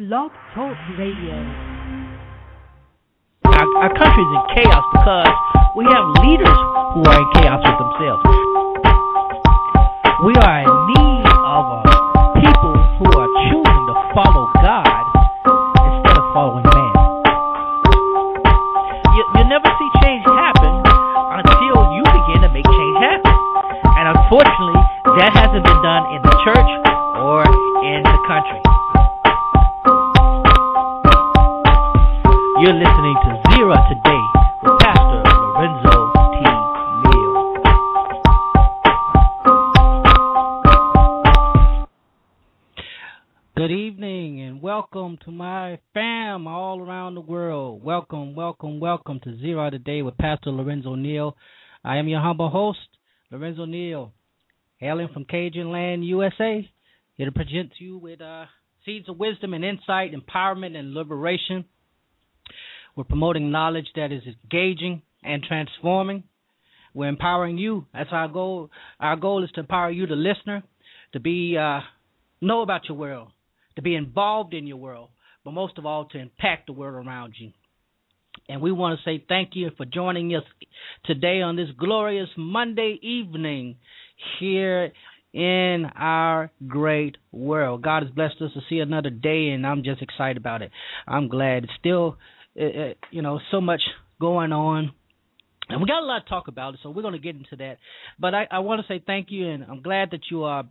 Blog Talk Radio. Our, our country is in chaos because we have leaders who are in chaos with themselves. We are in need of a people who are choosing to follow God instead of following man. You, you never see change happen until you begin to make change happen. And unfortunately, that hasn't been done in the church You're listening to Zera Today with Pastor Lorenzo T. Neal. Good evening and welcome to my fam all around the world. Welcome, welcome, welcome to Zera Today with Pastor Lorenzo Neal. I am your humble host, Lorenzo Neal, hailing from Cajun Land, USA, here to present to you with uh, seeds of wisdom and insight, empowerment and liberation. We're promoting knowledge that is engaging and transforming. We're empowering you. That's our goal. Our goal is to empower you, the listener, to be uh, know about your world, to be involved in your world, but most of all, to impact the world around you. And we want to say thank you for joining us today on this glorious Monday evening here in our great world. God has blessed us to see another day, and I'm just excited about it. I'm glad. It's still, uh, uh, you know, so much going on. And we got a lot to talk about, so we're going to get into that. But I, I want to say thank you, and I'm glad that you are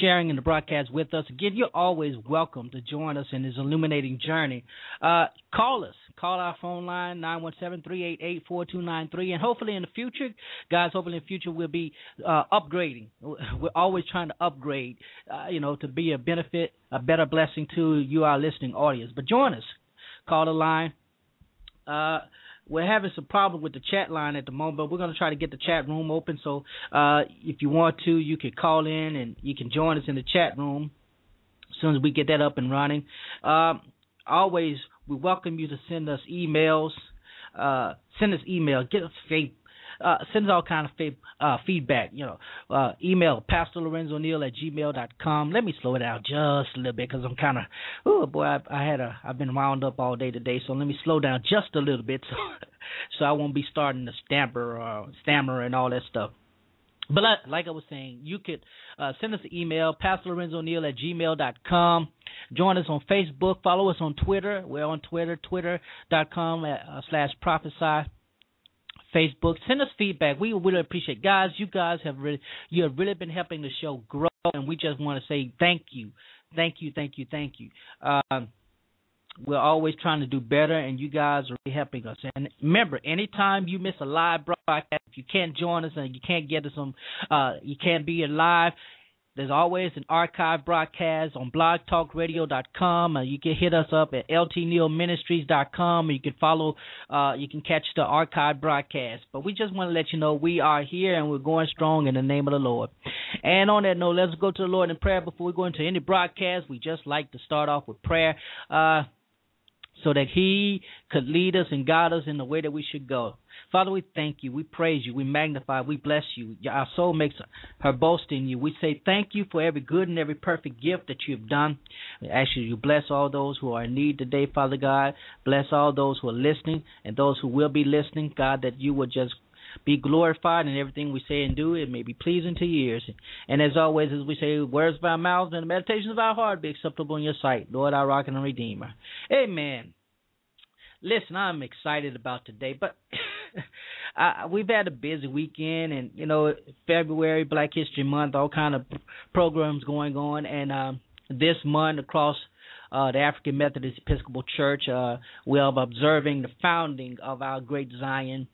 sharing in the broadcast with us. Again, you're always welcome to join us in this illuminating journey. Uh, call us. Call our phone line, 917-388-4293. And hopefully in the future, guys, hopefully in the future we'll be uh, upgrading. We're always trying to upgrade, uh, you know, to be a benefit, a better blessing to you, our listening audience. But join us. Call the line. Uh, we're having some problem with the chat line at the moment, but we're going to try to get the chat room open. So uh, if you want to, you can call in and you can join us in the chat room as soon as we get that up and running. Um, always, we welcome you to send us emails. Uh, send us email. Get us. Uh, send us all kind of uh, feedback. You know, uh, email Pastor Lorenzo Neal at gmail dot com. Let me slow it down just a little bit because I'm kind of, oh boy, I, I had a, I've been wound up all day today. So let me slow down just a little bit so, so I won't be starting to stammer, uh, stammer and all that stuff. But like, like I was saying, you could uh, send us an email, Pastor Lorenzo Neal at gmail dot com. Join us on Facebook. Follow us on Twitter. We're on Twitter, twitter.com uh, slash prophesy. Facebook. Send us feedback. We really appreciate, guys. You guys have really, you have really been helping the show grow, and we just want to say thank you, thank you, thank you, thank you. Um, we're always trying to do better, and you guys are really helping us. And remember, anytime you miss a live broadcast, if you can't join us and you can't get us on, uh, you can't be live. There's always an archive broadcast on blogtalkradio.com. Uh, you can hit us up at ltnealministries.com. You can follow, uh, you can catch the archive broadcast. But we just want to let you know we are here and we're going strong in the name of the Lord. And on that note, let's go to the Lord in prayer before we go into any broadcast. We just like to start off with prayer. Uh, so that He could lead us and guide us in the way that we should go. Father, we thank you, we praise you, we magnify, we bless you. Our soul makes her boast in you. We say thank you for every good and every perfect gift that you've done. We ask you to bless all those who are in need today, Father God. Bless all those who are listening and those who will be listening, God, that you would just be glorified in everything we say and do. It may be pleasing to your ears. And as always, as we say, words of our mouths and the meditations of our heart be acceptable in your sight, Lord, our rock and redeemer. Amen. Listen, I'm excited about today, but we've had a busy weekend, and you know, February, Black History Month, all kind of programs going on, and um, this month across uh, the African Methodist Episcopal Church, uh, we are observing the founding of our great Zion,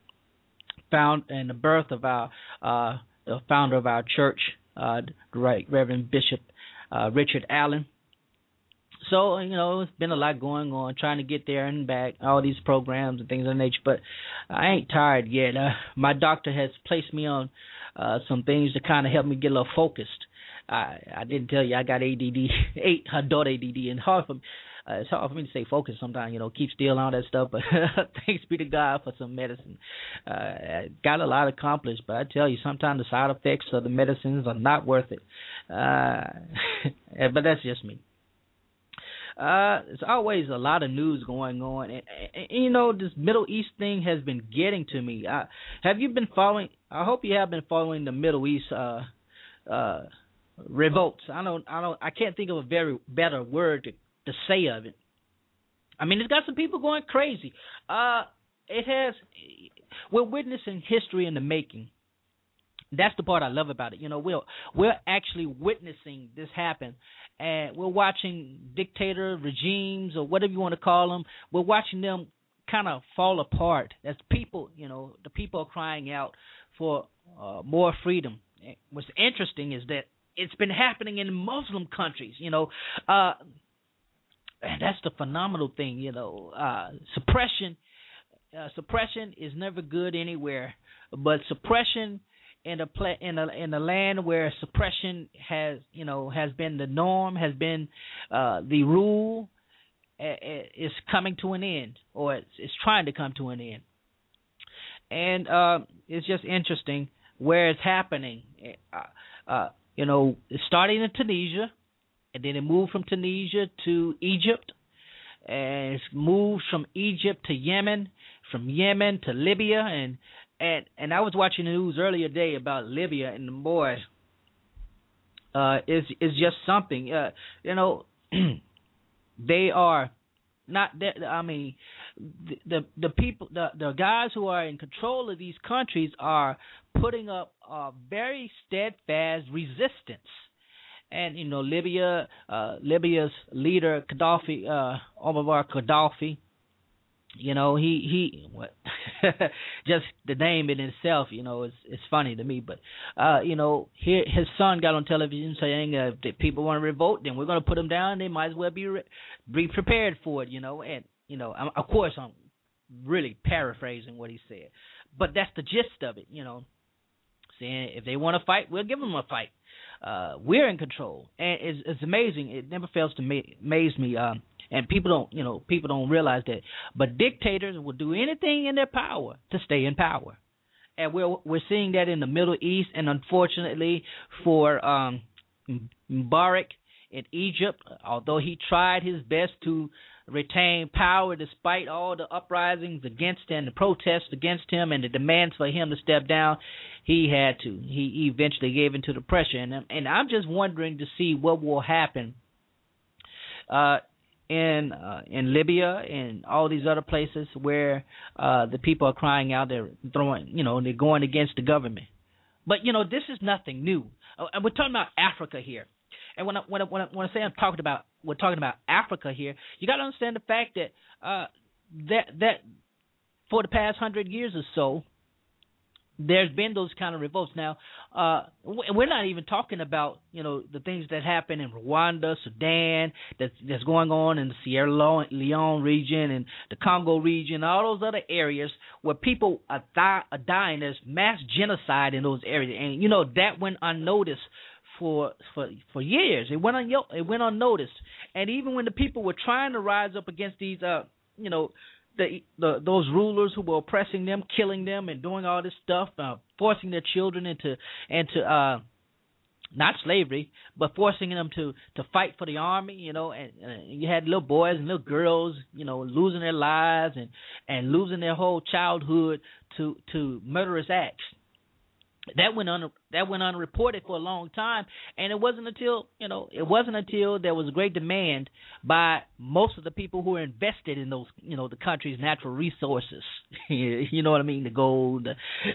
found and the birth of our uh, the founder of our church, uh, right Reverend Bishop uh, Richard Allen. So you know, it's been a lot going on, trying to get there and back, all these programs and things of that nature. But I ain't tired yet. Uh, my doctor has placed me on uh, some things to kind of help me get a little focused. I I didn't tell you I got ADD, eight adult ADD, and hard for me. Uh, it's hard for me to stay focused sometimes, you know, keep still and all that stuff. But thanks be to God for some medicine. Uh, got a lot accomplished, but I tell you, sometimes the side effects of the medicines are not worth it. Uh, but that's just me. Uh, there's always a lot of news going on, and, and, and you know this Middle East thing has been getting to me. Uh, have you been following? I hope you have been following the Middle East uh, uh, revolts. I don't, I don't, I can't think of a very better word to, to say of it. I mean, it's got some people going crazy. Uh, it has. We're witnessing history in the making. That's the part I love about it. You know, we're we're actually witnessing this happen, and we're watching dictator regimes or whatever you want to call them. We're watching them kind of fall apart as people. You know, the people are crying out for uh, more freedom. What's interesting is that it's been happening in Muslim countries. You know, uh, and that's the phenomenal thing. You know, uh, suppression. Uh, suppression is never good anywhere, but suppression in a pla- in a in a land where suppression has you know has been the norm, has been uh, the rule, is coming to an end, or it's, it's trying to come to an end. And uh, it's just interesting where it's happening. Uh, uh, you know, it's starting in Tunisia, and then it moved from Tunisia to Egypt, and it's moved from Egypt to Yemen, from Yemen to Libya, and and and I was watching the news earlier today about Libya and the boys. Uh, is is just something. Uh, you know, they are not that. I mean, the, the the people, the the guys who are in control of these countries are putting up a very steadfast resistance. And you know, Libya, uh, Libya's leader Gaddafi, uh, Muammar Gaddafi, you know he he what just the name in itself you know is is funny to me. But uh you know here his son got on television saying uh, if people want to revolt then we're going to put them down. They might as well be re- be prepared for it you know. And you know I'm, of course I'm really paraphrasing what he said. But that's the gist of it you know. Saying if they want to fight we'll give them a fight uh we're in control. And it's it's amazing. It never fails to ma- amaze me um and people don't you know people don't realize that. But dictators will do anything in their power to stay in power. And we're we're seeing that in the middle east and unfortunately for um Mubarak in Egypt although he tried his best to retain power despite all the uprisings against and the protests against him and the demands for him to step down he had to he eventually gave into the pressure and and I'm just wondering to see what will happen uh in uh, in Libya and all these other places where uh, the people are crying out, they're throwing, you know, they're going against the government. But you know, this is nothing new, uh, and we're talking about Africa here. And when I, when I, when I, when I say I'm talking about we're talking about Africa here, you got to understand the fact that uh, that that for the past hundred years or so, there's been those kind of revolts. Now, uh, we're not even talking about you know the things that happen in Rwanda, Sudan, that's that's going on in the Sierra Leone region and the Congo region, all those other areas where people are, th- are dying. There's mass genocide in those areas, and you know that went unnoticed for for for years. It went on it went unnoticed, and even when the people were trying to rise up against these uh you know the, the those rulers who were oppressing them, killing them, and doing all this stuff, uh, forcing their children into into uh, not slavery, but forcing them to to fight for the army. You know, and, and you had little boys and little girls, you know, losing their lives and and losing their whole childhood to to murderous acts that went un that went unreported for a long time. And it wasn't until you know it wasn't until there was great demand by most of the people who were invested in those you know the country's natural resources. You know what i mean? The gold the,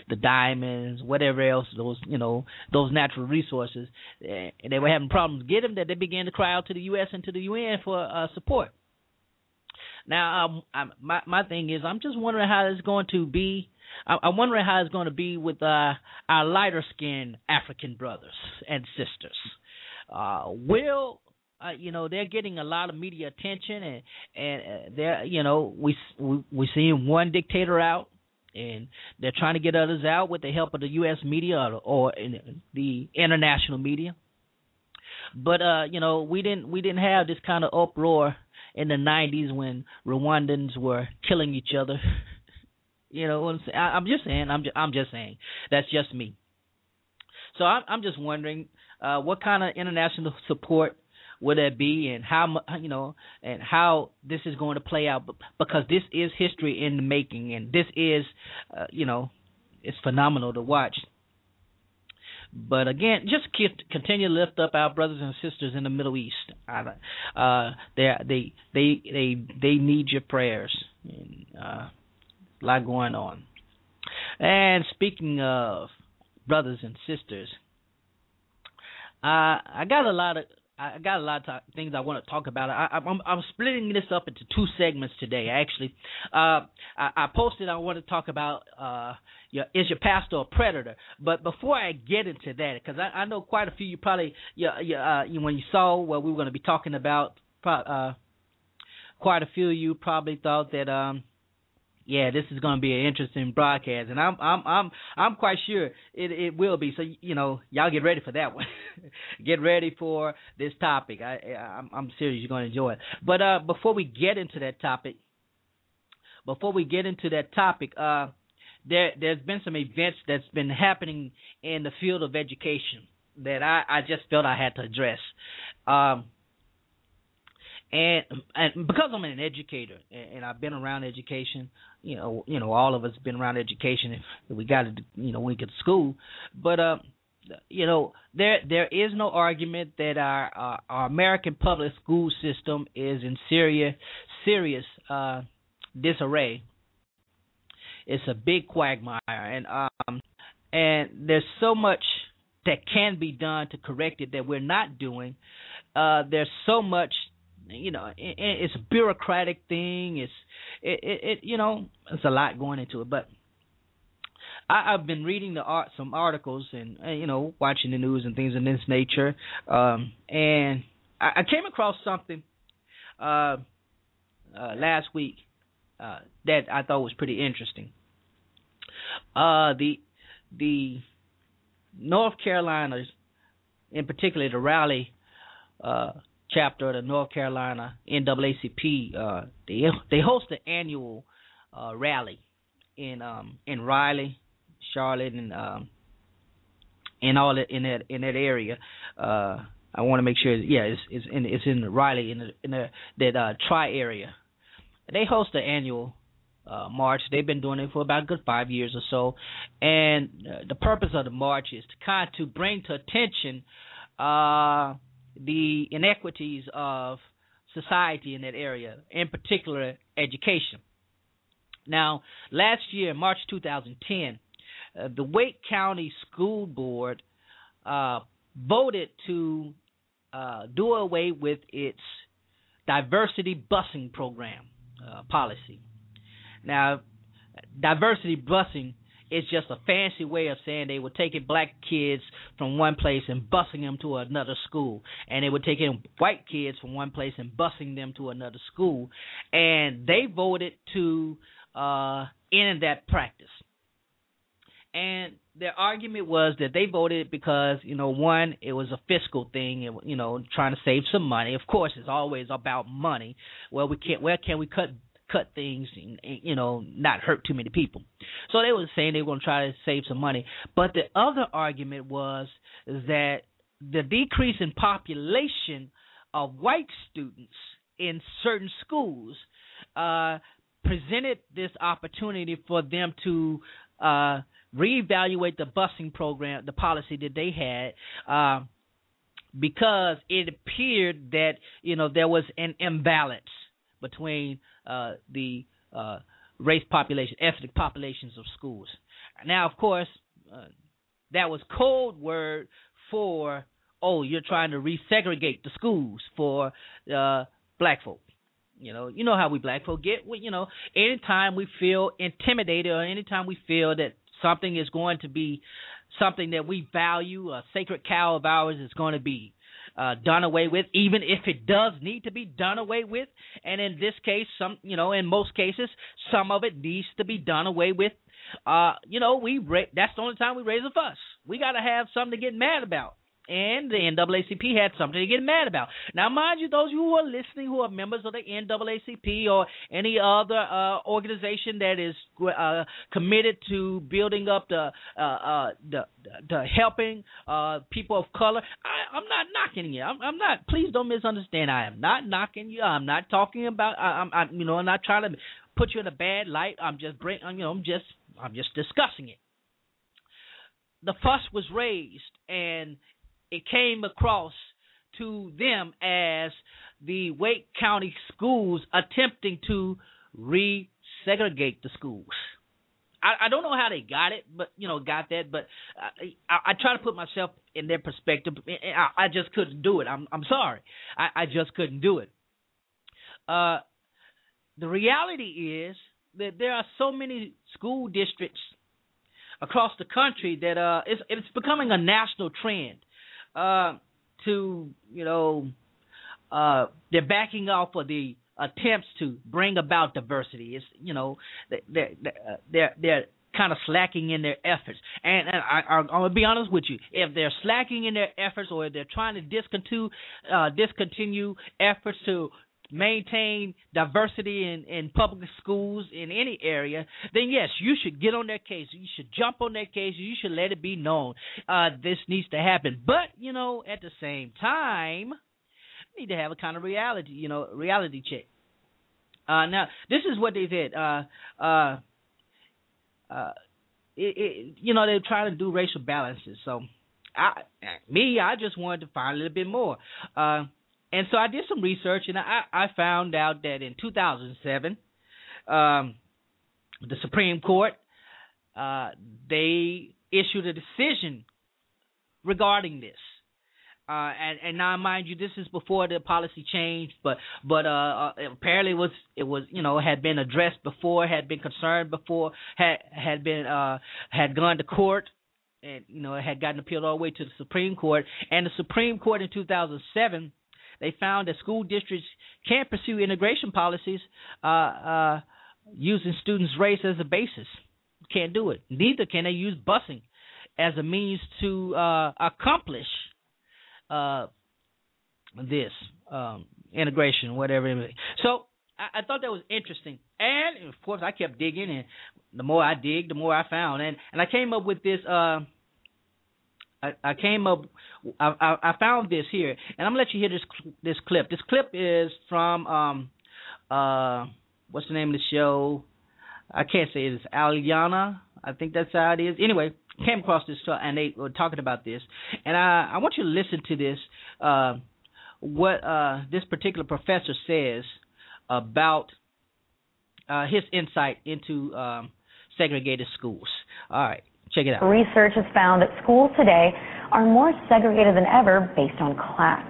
the diamonds whatever else those you know those natural resources. And they were having problems. Getting them that they began to cry out to the us and to the un for uh, support now um, I'm, my my thing is i'm just wondering how it's going to be I, I'm wondering how it's going to be with uh, our lighter skinned African brothers and sisters. Uh, will uh, you know they're getting a lot of media attention and and uh, they're you know we we we seeing one dictator out and they're trying to get others out with the help of the U.S. media or, or the international media. But uh, you know, we didn't we didn't have this kind of uproar in the '90s when Rwandans were killing each other You know what I'm saying? I, am just saying. I'm just, I'm just saying. That's just me. So I'm, I'm just wondering uh, what kind of international support will that be, and how you know, and how this is going to play out? Because this is history in the making, and this is, uh, you know, it's phenomenal to watch. But again, just continue to lift up our brothers and sisters in the Middle East. Uh, they they they they they need your prayers. And, uh, a lot going on. And speaking of brothers and sisters, uh, I got a lot of I got a lot of things I want to talk about. I, I'm, I'm splitting this up into two segments today. Actually, uh, I, I posted I want to talk about uh, your, is your pastor a predator? But before I get into that, because I, I know quite a few you probably you, you, uh, you when you saw what we were going to be talking about, uh, quite a few of you probably thought that um, yeah, this is going to be an interesting broadcast, and I'm I'm I'm I'm quite sure it it will be. So you know, y'all get ready for that one. get ready for this topic. I I'm, I'm serious, you're going to enjoy it. But uh, before we get into that topic, before we get into that topic, uh, there there's been some events that's been happening in the field of education that I I just felt I had to address. Um, and and because I'm an educator and I've been around education, you know, you know, all of us been around education. If we got to, you know, we get to school, but uh, you know, there there is no argument that our our, our American public school system is in serious serious uh, disarray. It's a big quagmire, and um, and there's so much that can be done to correct it that we're not doing. Uh, there's so much you know, it, it's a bureaucratic thing. It's it, it, it you know, it's a lot going into it. But I, I've been reading the art some articles and, you know watching the news and things of this nature. Um, and I, I came across something uh, uh, last week uh, that I thought was pretty interesting. Uh, the the North Carolina's, in particular the Raleigh uh, chapter of the North Carolina NAACP, uh, they they host an annual uh, rally in um, in Raleigh, Charlotte, and um, in all that in that in that area. Uh, I want to make sure, yeah, it's it's in it's in Raleigh in the, in the that uh, tri area. They host the annual uh, march. They've been doing it for about good five years or so, and uh, the purpose of the march is to kind of to bring to attention. Uh, the inequities of society in that area, in particular education. Now, last year, March 2010, uh, the Wake County School Board uh, voted to uh, do away with its diversity busing program uh, policy. Now, diversity busing it's just a fancy way of saying they were taking black kids from one place and busing them to another school, and they were taking white kids from one place and busing them to another school, and they voted to uh, end that practice. And their argument was that they voted because you know one it was a fiscal thing you know trying to save some money. Of course it's always about money. Well we can't where can we cut cut things and, you know not hurt too many people. So they were saying they were going to try to save some money. But the other argument was that the decrease in population of white students in certain schools uh, presented this opportunity for them to uh, reevaluate the busing program, the policy that they had. Uh, because it appeared that you know there was an imbalance between uh, the uh, race population, ethnic populations of schools. Now, of course, uh, that was code word for oh, you're trying to resegregate the schools for uh, black folk. You know, you know how we black folk get. We, you know, anytime we feel intimidated or anytime we feel that something is going to be something that we value, a sacred cow of ours is going to be uh, done away with, even if it does need to be done away with. And in this case, some you know, in most cases, some of it needs to be done away with. Uh, you know, we ra- that's the only time we raise a fuss. We got to have something to get mad about. And the NAACP had something to get mad about. Now, mind you, those who are listening who are members of the NAACP or any other uh, organization that is uh, committed to building up the uh, uh the, the helping uh, people of color, I, am not knocking you. I'm, I'm, not. Please don't misunderstand. I am not knocking you. I'm not talking about. I, I'm, I'm you know, I'm not trying to put you in a bad light. I'm just bring. You know, I'm just I'm just discussing it the fuss was raised and it came across to them as the Wake County schools attempting to resegregate the schools. I, I don't know how they got it, but you know, got that. But I, I, I try to put myself in their perspective. I, I just couldn't do it. I'm, I'm sorry. I, I just couldn't do it. Uh, the reality is that there are so many school districts across the country that uh it's it's becoming a national trend uh to you know uh they're backing off of the attempts to bring about diversity it's you know they're they're they're, they're kind of slacking in their efforts. And, and I, I'm gonna be honest with you, if they're slacking in their efforts or if they're trying to discontinue uh, discontinue efforts to maintain diversity in, in public schools in any area, then yes, you should get on their case. You should jump on their case. You should let it be known uh, this needs to happen. But you know, at the same time, need to have a kind of reality, you know, reality check. Uh, now, this is what they said. Uh, uh, uh, it, it, you know, they're trying to do racial balances. So, I, me, I just wanted to find a little bit more. Uh, and so I did some research, and I, I found out that in 2007, um, the Supreme Court uh, they issued a decision regarding this. Uh, and, and now, mind you, this is before the policy changed, but but uh, uh, apparently it was it was you know had been addressed before, had been concerned before, had had been uh, had gone to court, and you know had gotten appealed all the way to the Supreme Court, and the Supreme Court in 2007 they found that school districts can't pursue integration policies uh, uh, using students' race as a basis. Can't do it. Neither can they use busing as a means to uh, accomplish uh, this um, integration, whatever it is. So I, I thought that was interesting, and of course I kept digging, and the more I dig, the more I found, and and I came up with this. Uh, I, I came up, I, I, I found this here, and I'm gonna let you hear this this clip. This clip is from um, uh, what's the name of the show? I can't say it is Alyona. I think that's how it is. Anyway, came across this and they were talking about this, and I I want you to listen to this. Uh, what uh, this particular professor says about uh, his insight into um, segregated schools. All right. Check it out. Research has found that schools today are more segregated than ever based on class.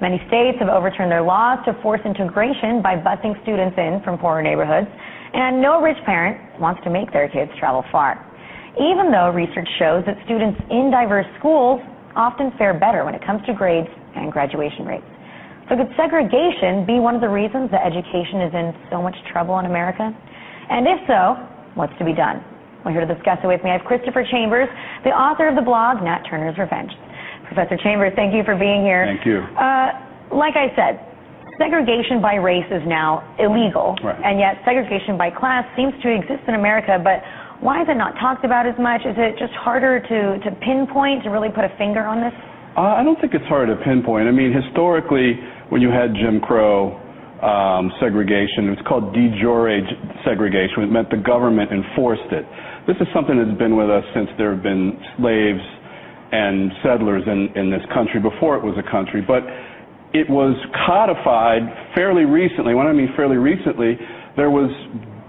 Many states have overturned their laws to force integration by busing students in from poorer neighborhoods, and no rich parent wants to make their kids travel far. Even though research shows that students in diverse schools often fare better when it comes to grades and graduation rates. So could segregation be one of the reasons that education is in so much trouble in America? And if so, what's to be done? Well, here to discuss it with me, I have Christopher Chambers, the author of the blog Nat Turner's Revenge. Professor Chambers, thank you for being here. Thank you. Uh, like I said, segregation by race is now illegal, right. and yet segregation by class seems to exist in America, but why is it not talked about as much? Is it just harder to, to pinpoint, to really put a finger on this? Uh, I don't think it's hard to pinpoint. I mean, historically, when you had Jim Crow, Um, segregation. It was called de jure segregation. It meant the government enforced it. This is something that's been with us since there have been slaves and settlers in, in this country before it was a country. But it was codified fairly recently. When I mean fairly recently, there was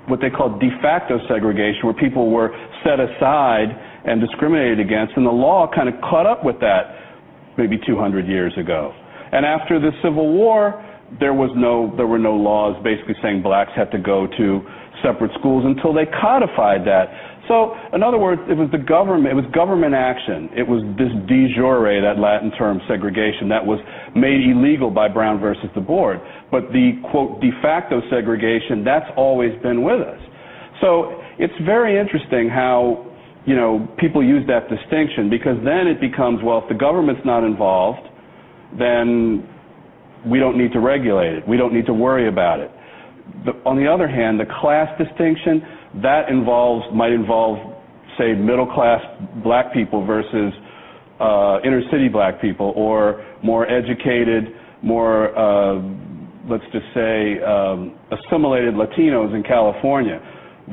what they called de facto segregation, where people were set aside and discriminated against, and the law kind of caught up with that maybe 200 years ago. And after the Civil War, there was no there were no laws basically saying blacks had to go to separate schools until they codified that. So, in other words, it was the government, it was government action. It was this de jure, that Latin term, segregation, that was made illegal by Brown versus the board. But the, quote, de facto segregation, that's always been with us. So, it's very interesting how you know, people use that distinction because then it becomes, well, if the government's not involved, then we don't need to regulate it. We don't need to worry about it. On the other hand, the class distinction, that involves, might involve, say, middle class black people versus uh, inner city black people or more educated, more, uh, let's just say, um, assimilated Latinos in California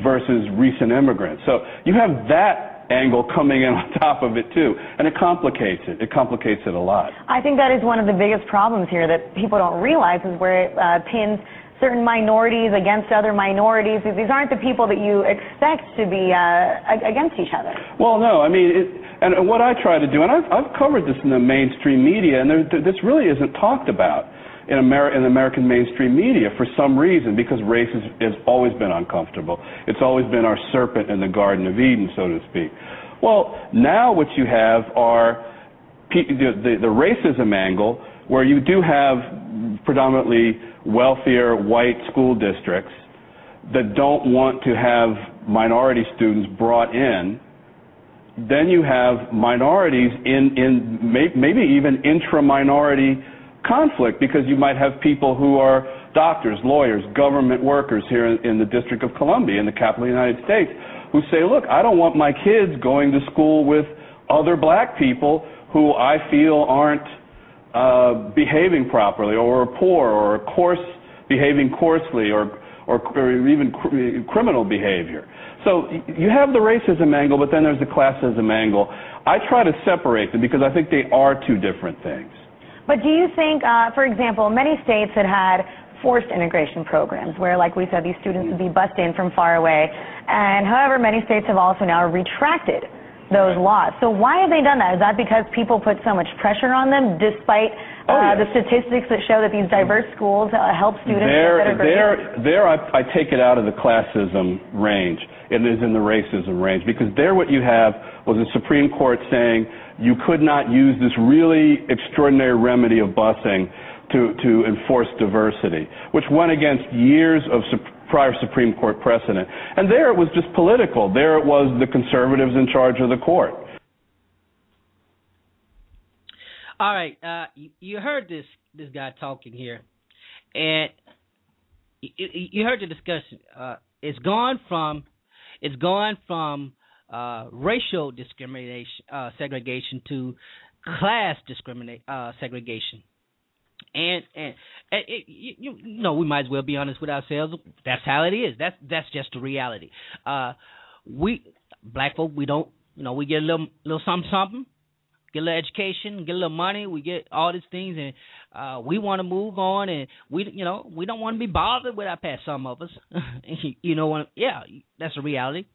versus recent immigrants. So you have that angle coming in on top of it too, and it complicates it. It complicates it a lot. I think that is one of the biggest problems here that people don't realize is where it uh, pins certain minorities against other minorities. These aren't the people that you expect to be uh, against each other. Well, no, I mean, it, and what I try to do, and I've, I've covered this in the mainstream media, and there, this really isn't talked about in, in American mainstream media for some reason because race has always been uncomfortable. It's always been our serpent in the Garden of Eden, so to speak. Well, now what you have are the, the, the racism angle where you do have predominantly wealthier white school districts that don't want to have minority students brought in. Then you have minorities in, in maybe even intra-minority conflict because you might have people who are doctors, lawyers, government workers here in the District of Columbia, in the capital of the United States, who say, look, I don't want my kids going to school with other black people who I feel aren't uh, behaving properly or are poor or coarse, behaving coarsely or, or, or even cr- criminal behavior. So you have the racism angle, but then there's the classism angle. I try to separate them because I think they are two different things. But do you think, uh, for example, many states had had forced integration programs where, like we said, these students would be bused in from far away. And however, many states have also now retracted those laws. So why have they done that? Is that because people put so much pressure on them, despite uh, oh, yes. the statistics that show that these diverse schools uh, help students there, get better grades? There, there I, I take it out of the classism range. It is in the racism range because there, what you have was the Supreme Court saying you could not use this really extraordinary remedy of busing to, enforce diversity, which went against years of prior Supreme Court precedent. And there it was just political. There it was the conservatives in charge of the court. All right, uh, you, you heard this this guy talking here, and you, you heard the discussion. Uh, it's gone from it's gone from uh, racial discrimination, uh, segregation to class discriminate uh, segregation. And and, and it, you, you know we might as well be honest with ourselves. That's how it is. That's that's just the reality. Uh, we black folk we don't you know we get a little little something something, get a little education, get a little money, we get all these things, and uh, we want to move on, and we you know we don't want to be bothered with our past. Some of us, you know, yeah, that's a reality.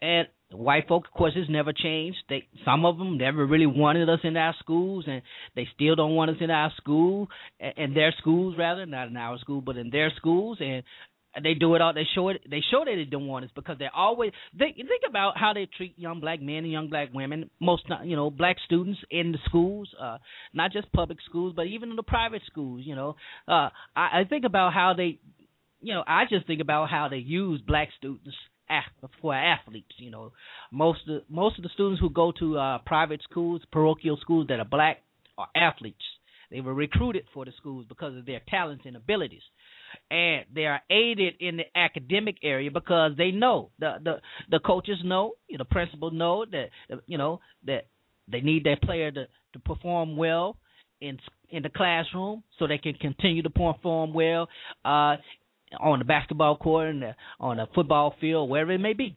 And white folk, of course, has never changed. They some of them never really wanted us in our schools, and they still don't want us in our school, in their schools rather, not in our school, but in their schools, and they do it all. They show it. They show that they don't want us because they're always. They think about how they treat young black men and young black women. Most, you know, black students in the schools, uh, not just public schools, but even in the private schools. You know, uh, I, I think about how they. You know, I just think about how they use black students for athletes. You know, most of most of the students who go to uh, private schools, parochial schools that are black, are athletes. They were recruited for the schools because of their talents and abilities, and they are aided in the academic area because they know the the the coaches know, you know, the principal know that you know that they need their player to to perform well in in the classroom so they can continue to perform well uh, on the basketball court and the, on a football field, wherever it may be.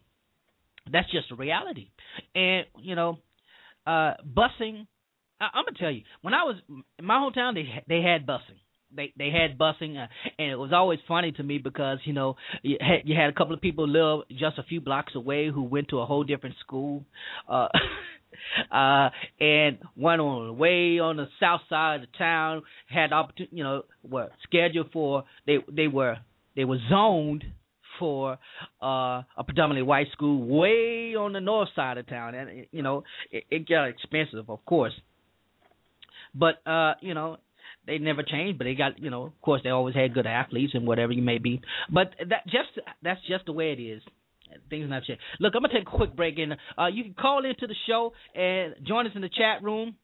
That's just a reality. And you know, uh, busing. I, I'm gonna tell you, when I was in my hometown, they they had busing. They they had busing, uh, and it was always funny to me because you know you had you had a couple of people live just a few blocks away who went to a whole different school. Uh, uh and one on the way on the south side of the town had opportunity you know were scheduled for they they were they were zoned for uh, a predominantly white school way on the north side of town, and you know it, it got expensive, of course. But uh, you know they never changed, but they got you know of course they always had good athletes and whatever you may be. But that just that's just the way it is. things not changed. Look, I'm gonna take a quick break, and uh, you can call into the show and join us in the chat room.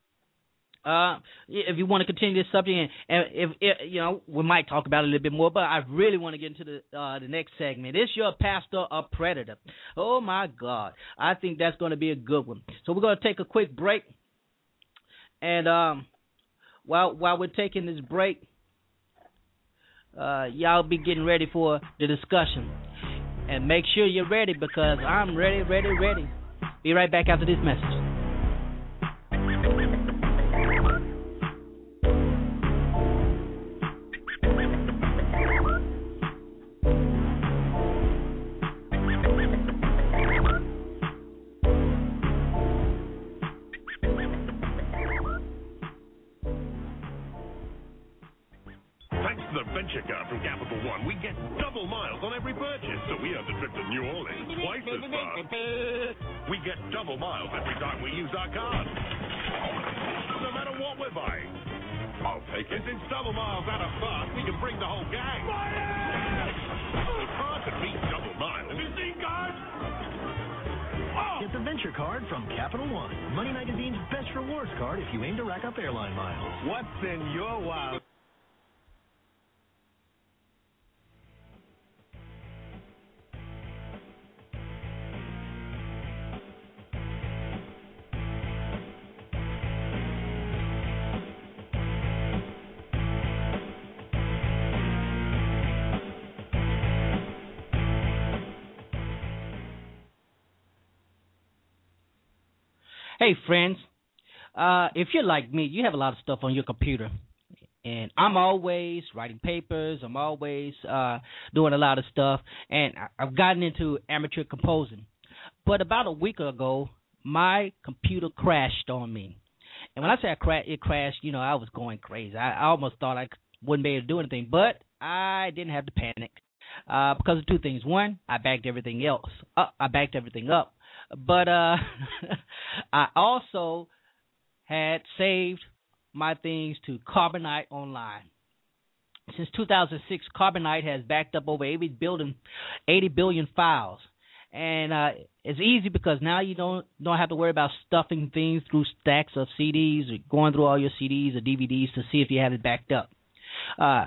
Uh, if you want to continue this subject, and, and if, if, you know, we might talk about it a little bit more. But I really want to get into the uh, the next segment. Is your pastor a predator? Oh my God, I think that's going to be a good one. So we're going to take a quick break, and um, while while we're taking this break, uh, y'all be getting ready for the discussion, and make sure you're ready because I'm ready, ready, ready. Be right back after this message. Hey, friends. Uh, if you're like me, you have a lot of stuff on your computer. And I'm always writing papers. I'm always uh, doing a lot of stuff. And I've gotten into amateur composing. But about a week ago, my computer crashed on me. And when I say I cra- it crashed, you know, I was going crazy. I, I almost thought I wouldn't be able to do anything. But I didn't have to panic uh, because of two things. One, I backed everything else. Up. I backed everything up. But uh, I also had saved my things to Carbonite Online. Since 2006, Carbonite has backed up over 80 billion, 80 billion files, and uh, it's easy because now you don't don't have to worry about stuffing things through stacks of CDs or going through all your CDs or DVDs to see if you have it backed up. Uh,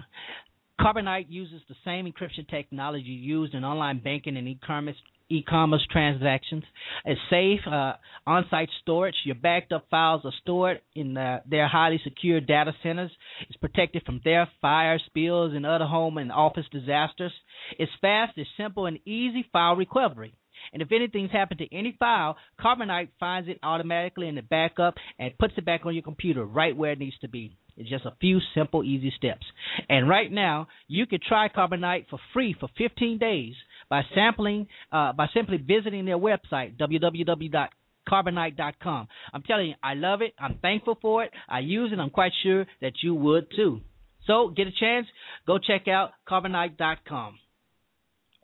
Carbonite uses the same encryption technology used in online banking and e-commerce e-commerce transactions. It's safe uh, on-site storage. Your backed up files are stored in uh, their highly secure data centers. It's protected from theft, fire, spills, and other home and office disasters. It's fast, it's simple, and easy file recovery. And if anything's happened to any file, Carbonite finds it automatically in the backup and puts it back on your computer right where it needs to be. It's just a few simple, easy steps. And right now, you can try Carbonite for free for 15 days by sampling uh, by simply visiting their website www www.carbonite.com. I'm telling you, I love it. I'm thankful for it. I use it. I'm quite sure that you would too. So, get a chance, go check out carbonite.com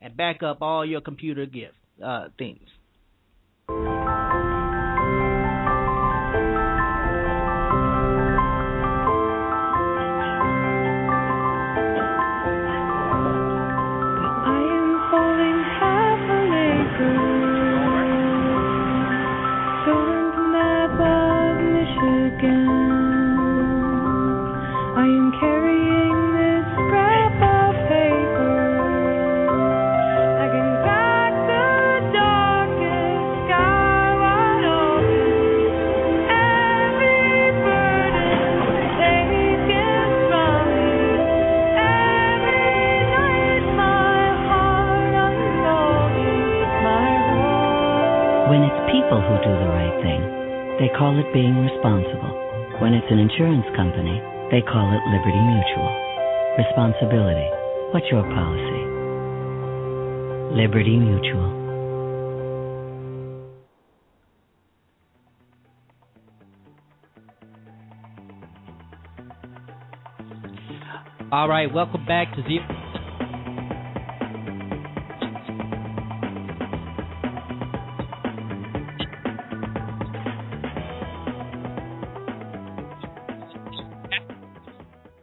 and back up all your computer gift uh, things. Responsibility. What's your policy? Liberty Mutual. All right, welcome back to Zera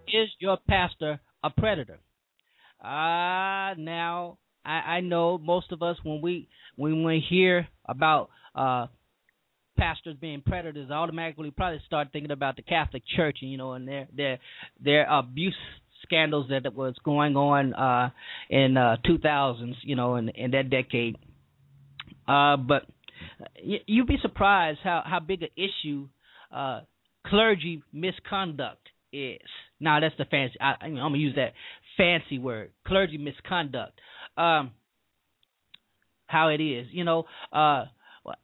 is your pastor a predator? Ah, uh, now I, I know most of us when we when we hear about uh pastors being predators, automatically probably start thinking about the Catholic Church, you know, and their their their abuse scandals that was going on uh in uh 2000s, you know, in in that decade. Uh, but you'd be surprised how how big an issue uh clergy misconduct is. Now that's the fancy. I, I'm gonna use that fancy word, clergy misconduct. Um, how it is, you know. Uh,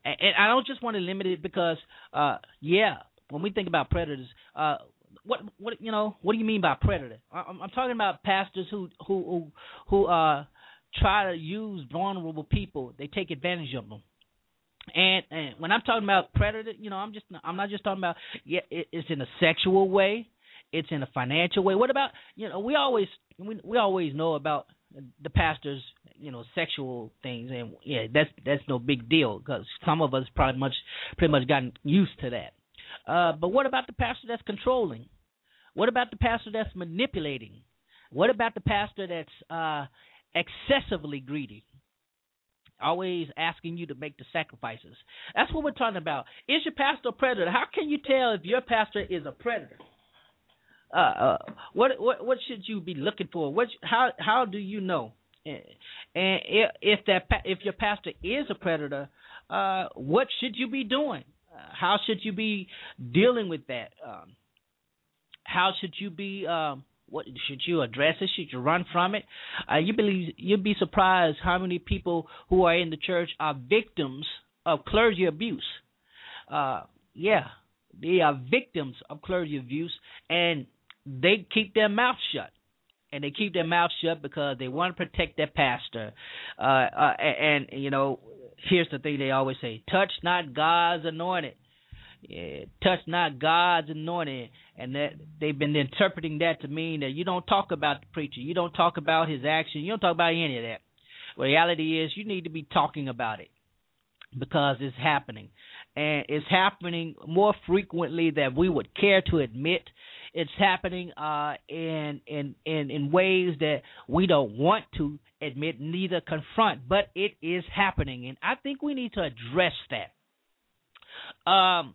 and I don't just want to limit it because, uh, yeah, when we think about predators, uh, what what you know, what do you mean by predator? I'm, I'm talking about pastors who who who who uh try to use vulnerable people. They take advantage of them. And and when I'm talking about predator, you know, I'm just I'm not just talking about yeah, it, it's in a sexual way, it's in a financial way. What about you know, we always we we always know about the pastors, you know, sexual things, and yeah, that's that's no big deal because some of us probably much pretty much gotten used to that. Uh, but what about the pastor that's controlling? What about the pastor that's manipulating? What about the pastor that's uh, excessively greedy? Always asking you to make the sacrifices. That's what we're talking about. Is your pastor a predator? How can you tell if your pastor is a predator? Uh, uh, what what what should you be looking for? What how how do you know? And if, that if your pastor is a predator, uh, what should you be doing? How should you be dealing with that? Um, how should you be? Um, what should you address it? Should you run from it? Uh, you believe you'd be surprised how many people who are in the church are victims of clergy abuse. Yeah, they are victims of clergy abuse, and they keep their mouth shut. And they keep their mouth shut because they want to protect their pastor. Uh, uh, and, and, you know, here's the thing they always say touch not God's anointed. Yeah, touch not God's anointed, and that they've been interpreting that to mean that you don't talk about the preacher, you don't talk about his action, you don't talk about any of that. reality is, you need to be talking about it because it's happening, and it's happening more frequently than we would care to admit. It's happening uh, in in in in ways that we don't want to admit, neither confront, but it is happening, and I think we need to address that. Um,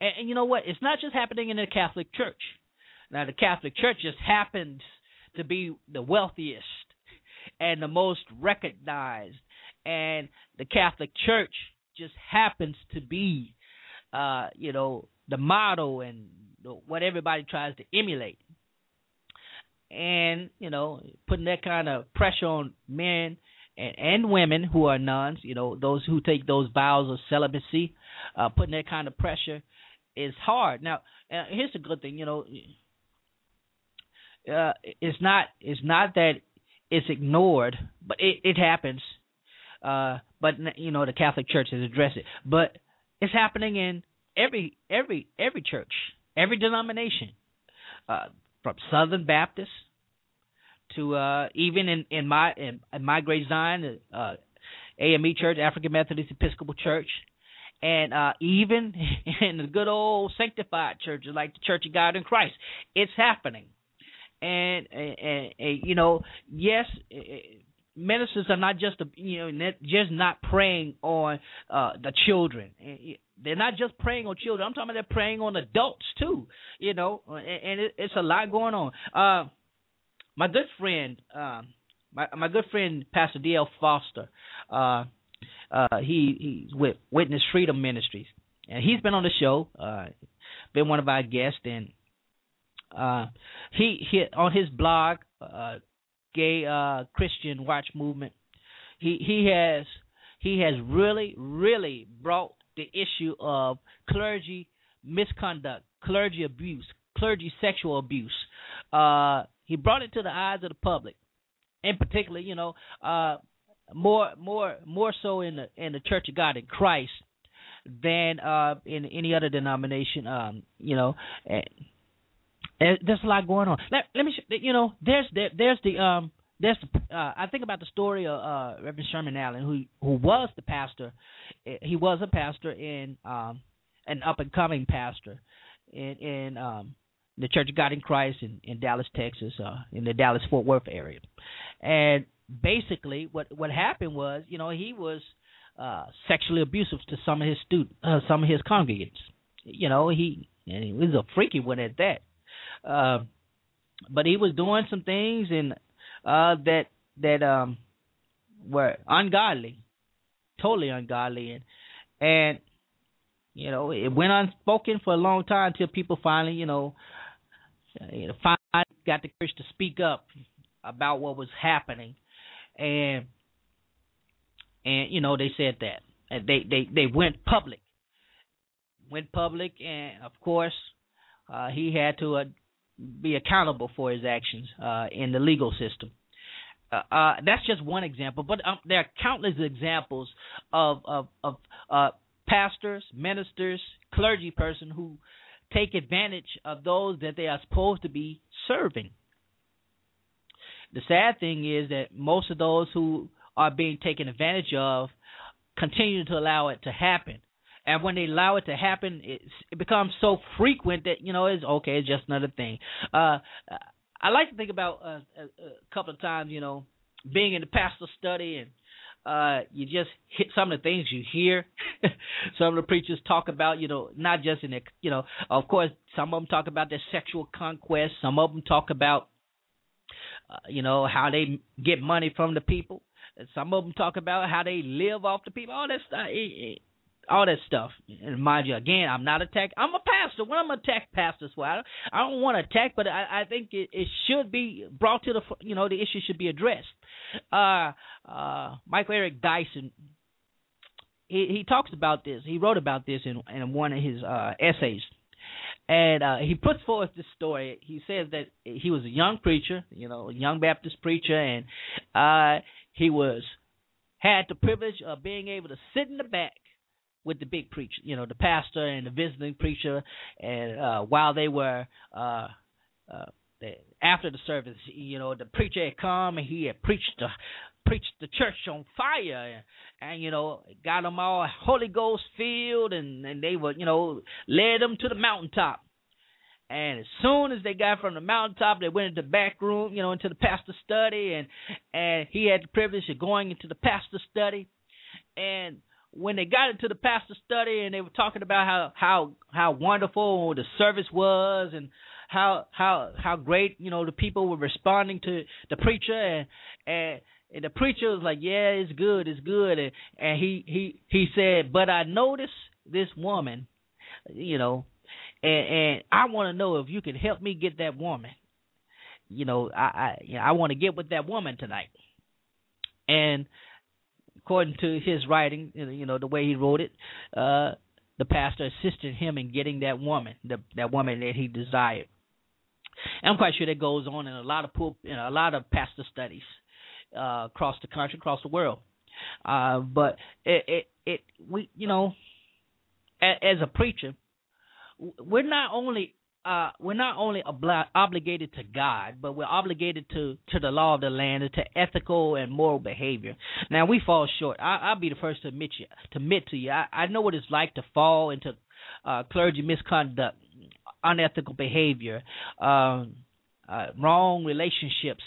and, and you know what? It's not just happening in the Catholic Church. Now, the Catholic Church just happens to be the wealthiest and the most recognized, and the Catholic Church just happens to be, uh, you know, the model and what everybody tries to emulate. And, you know, putting that kind of pressure on men and, and women who are nuns, you know, those who take those vows of celibacy, uh, putting that kind of pressure is hard. Now, uh, here's the good thing, you know, uh, it's not it's not that it's ignored, but it, it happens. Uh, but you know, the Catholic Church has addressed it, but it's happening in every every every church every denomination, uh, from Southern Baptist to uh, even in in my in, in my great Zion, uh, AME Church, African Methodist Episcopal Church, and uh, even in the good old sanctified churches like the Church of God in Christ, it's happening. And, and, and you know, yes, ministers are not just you know just not preying on uh the children they're not just preying on children. I'm talking about they're preying on adults too. You know, and, and it, it's a lot going on. Uh, my good friend, uh, my my good friend Pastor D.L. Foster, uh, uh, he he's with Witness Freedom Ministries, and he's been on the show, uh, been one of our guests, and uh, he he on his blog, uh, Gay uh, Christian Watch Movement, he he has he has really really brought the issue of clergy misconduct, clergy abuse, clergy sexual abuse. Uh, he brought it to the eyes of the public, in particular, you know, uh, more more more so in the in the Church of God in Christ than uh, in any other denomination. Um, you know, there's a lot going on. Let, let me, you know, there's there, there's the um there's uh, I think about the story of uh, Reverend Sherman Allen, who who was the pastor. He was a pastor in um, an up and coming pastor in in um, the Church of God in Christ in, in Dallas, Texas, uh, in the Dallas Fort Worth area, and basically what what happened was, you know, he was uh, sexually abusive to some of his student, uh, some of his congregants. You know, he and he was a freaky one at that. Uh, but he was doing some things and uh, that that um, were ungodly, totally ungodly, and and you know it went unspoken for a long time until people finally, you know, finally got the courage to speak up about what was happening, and and you know they said that. And they they they went public, went public, and of course uh, he had to uh, be accountable for his actions uh, in the legal system. Uh, uh, that's just one example, but um, there are countless examples of of, of uh, pastors, ministers, clergy person who take advantage of those that they are supposed to be serving. The sad thing is that most of those who are being taken advantage of continue to allow it to happen. And when they allow it to happen, it becomes so frequent that you know it's okay. It's just another thing. Uh, I like to think about uh, a, a couple of times, you know, being in the pastor study and uh you just hit some of the things you hear some of the preachers talk about you know not just in the you know of course some of them talk about their sexual conquest some of them talk about uh, you know how they get money from the people some of them talk about how they live off the people. All that stuff. All that stuff. And mind you, again, I'm not attack. I'm a pastor. What I'm gonna attack pastors for? I don't, I don't want to attack, but I, I think it, it should be brought to the. You know, the issue should be addressed. Uh, uh, Michael Eric Dyson. He, he talks about this. He wrote about this in, in one of his uh, essays and uh, he puts forth this story. He says that he was a young preacher, you know, a young Baptist preacher, and uh, he was had the privilege of being able to sit in the back with the big preacher, you know, the pastor and the visiting preacher, and uh, while they were uh, uh, after the service, you know, the preacher had come and he had preached the preached the church on fire, and, and you know, got them all Holy Ghost filled, and and they were, you know, led them to the mountaintop. And as soon as they got from the mountaintop, they went into the back room, you know, into the pastor's study, and and he had the privilege of going into the pastor's study. And when they got into the pastor's study, and they were talking about how how how wonderful the service was, and how how how great you know the people were responding to the preacher, and and and the preacher was like, "Yeah, it's good, it's good," and, and he he he said, "But I noticed this woman, you know, and and I want to know if you can help me get that woman. You know, I I you know, I want to get with that woman tonight. And according to his writing, you know, the way he wrote it, uh, the pastor assisted him in getting that woman, the, that woman that he desired. And I'm quite sure that goes on in a lot of poop, in a lot of pastor studies uh, across the country, across the world. Uh, but it, it, it, we, you know, as, as a preacher, we're not only uh, we're not only obli- obligated to God, but we're obligated to, to the law of the land and to ethical and moral behavior. Now we fall short. I, will be the first to admit you to admit to you. I, I know what it's like to fall into uh, clergy misconduct, unethical behavior, um, uh, wrong relationships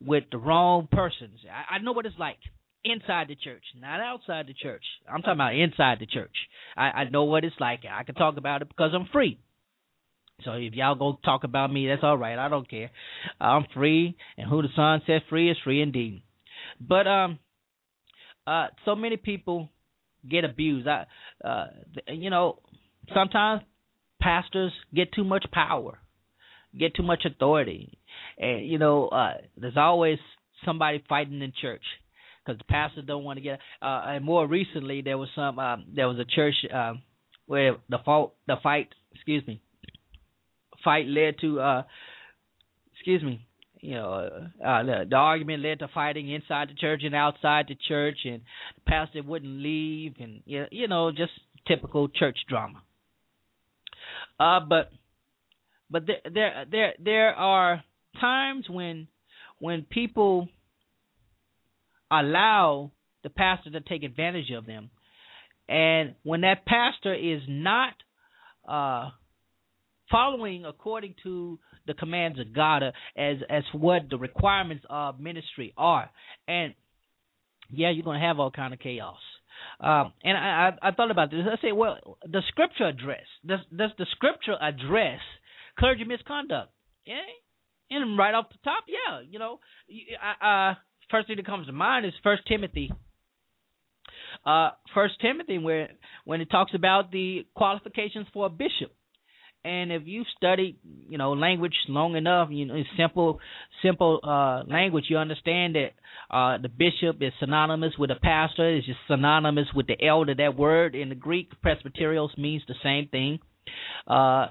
with the wrong persons. I, I know what it's like inside the church, not outside the church. I'm talking about inside the church. I, I know what it's like. I can talk about it because I'm free. So if y'all go talk about me, that's all right. I don't care. I'm free, and who the Son set free is free indeed. But um, uh, so many people get abused. I, uh, you know, sometimes pastors get too much power, get too much authority, and you know, uh, there's always somebody fighting in church because the pastors don't want to get. Uh, and more recently, there was some. Um, there was a church uh, where the fault, the fight, excuse me, fight led to. Uh, excuse me. You know, uh, the, the argument led to fighting inside the church and outside the church, and the pastor wouldn't leave, and you know, just typical church drama. Uh, but but there there there there are times when when people allow the pastor to take advantage of them. And when that pastor is not uh, following according to the commands of God uh, as as what the requirements of ministry are. And yeah, you're to have all kind of chaos. Um, and I, I, I thought about this. I say, well, the scripture address does does the scripture address clergy misconduct? Yeah, and right off the top, yeah, you know, uh, first thing that comes to mind is First Timothy. Uh, First Timothy, where when it talks about the qualifications for a bishop, and if you study, you know, language long enough, you know, simple, simple uh, language, you understand that uh, the bishop is synonymous with a pastor. It's just synonymous with the elder. That word in the Greek, presbyterios, means the same thing. Uh,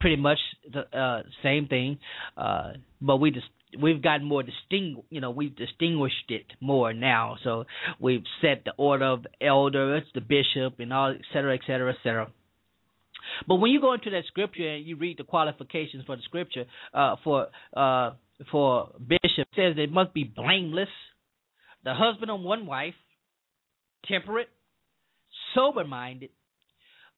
pretty much the uh, same thing, uh, but we just we've gotten more distinct. You know, we've distinguished it more now. So we've set the order of the elder, the bishop, and all, et cetera, et cetera, et cetera. But when you go into that scripture and you read the qualifications for the scripture uh, for uh, for bishop, says they must be blameless, the husband of one wife, temperate, sober minded,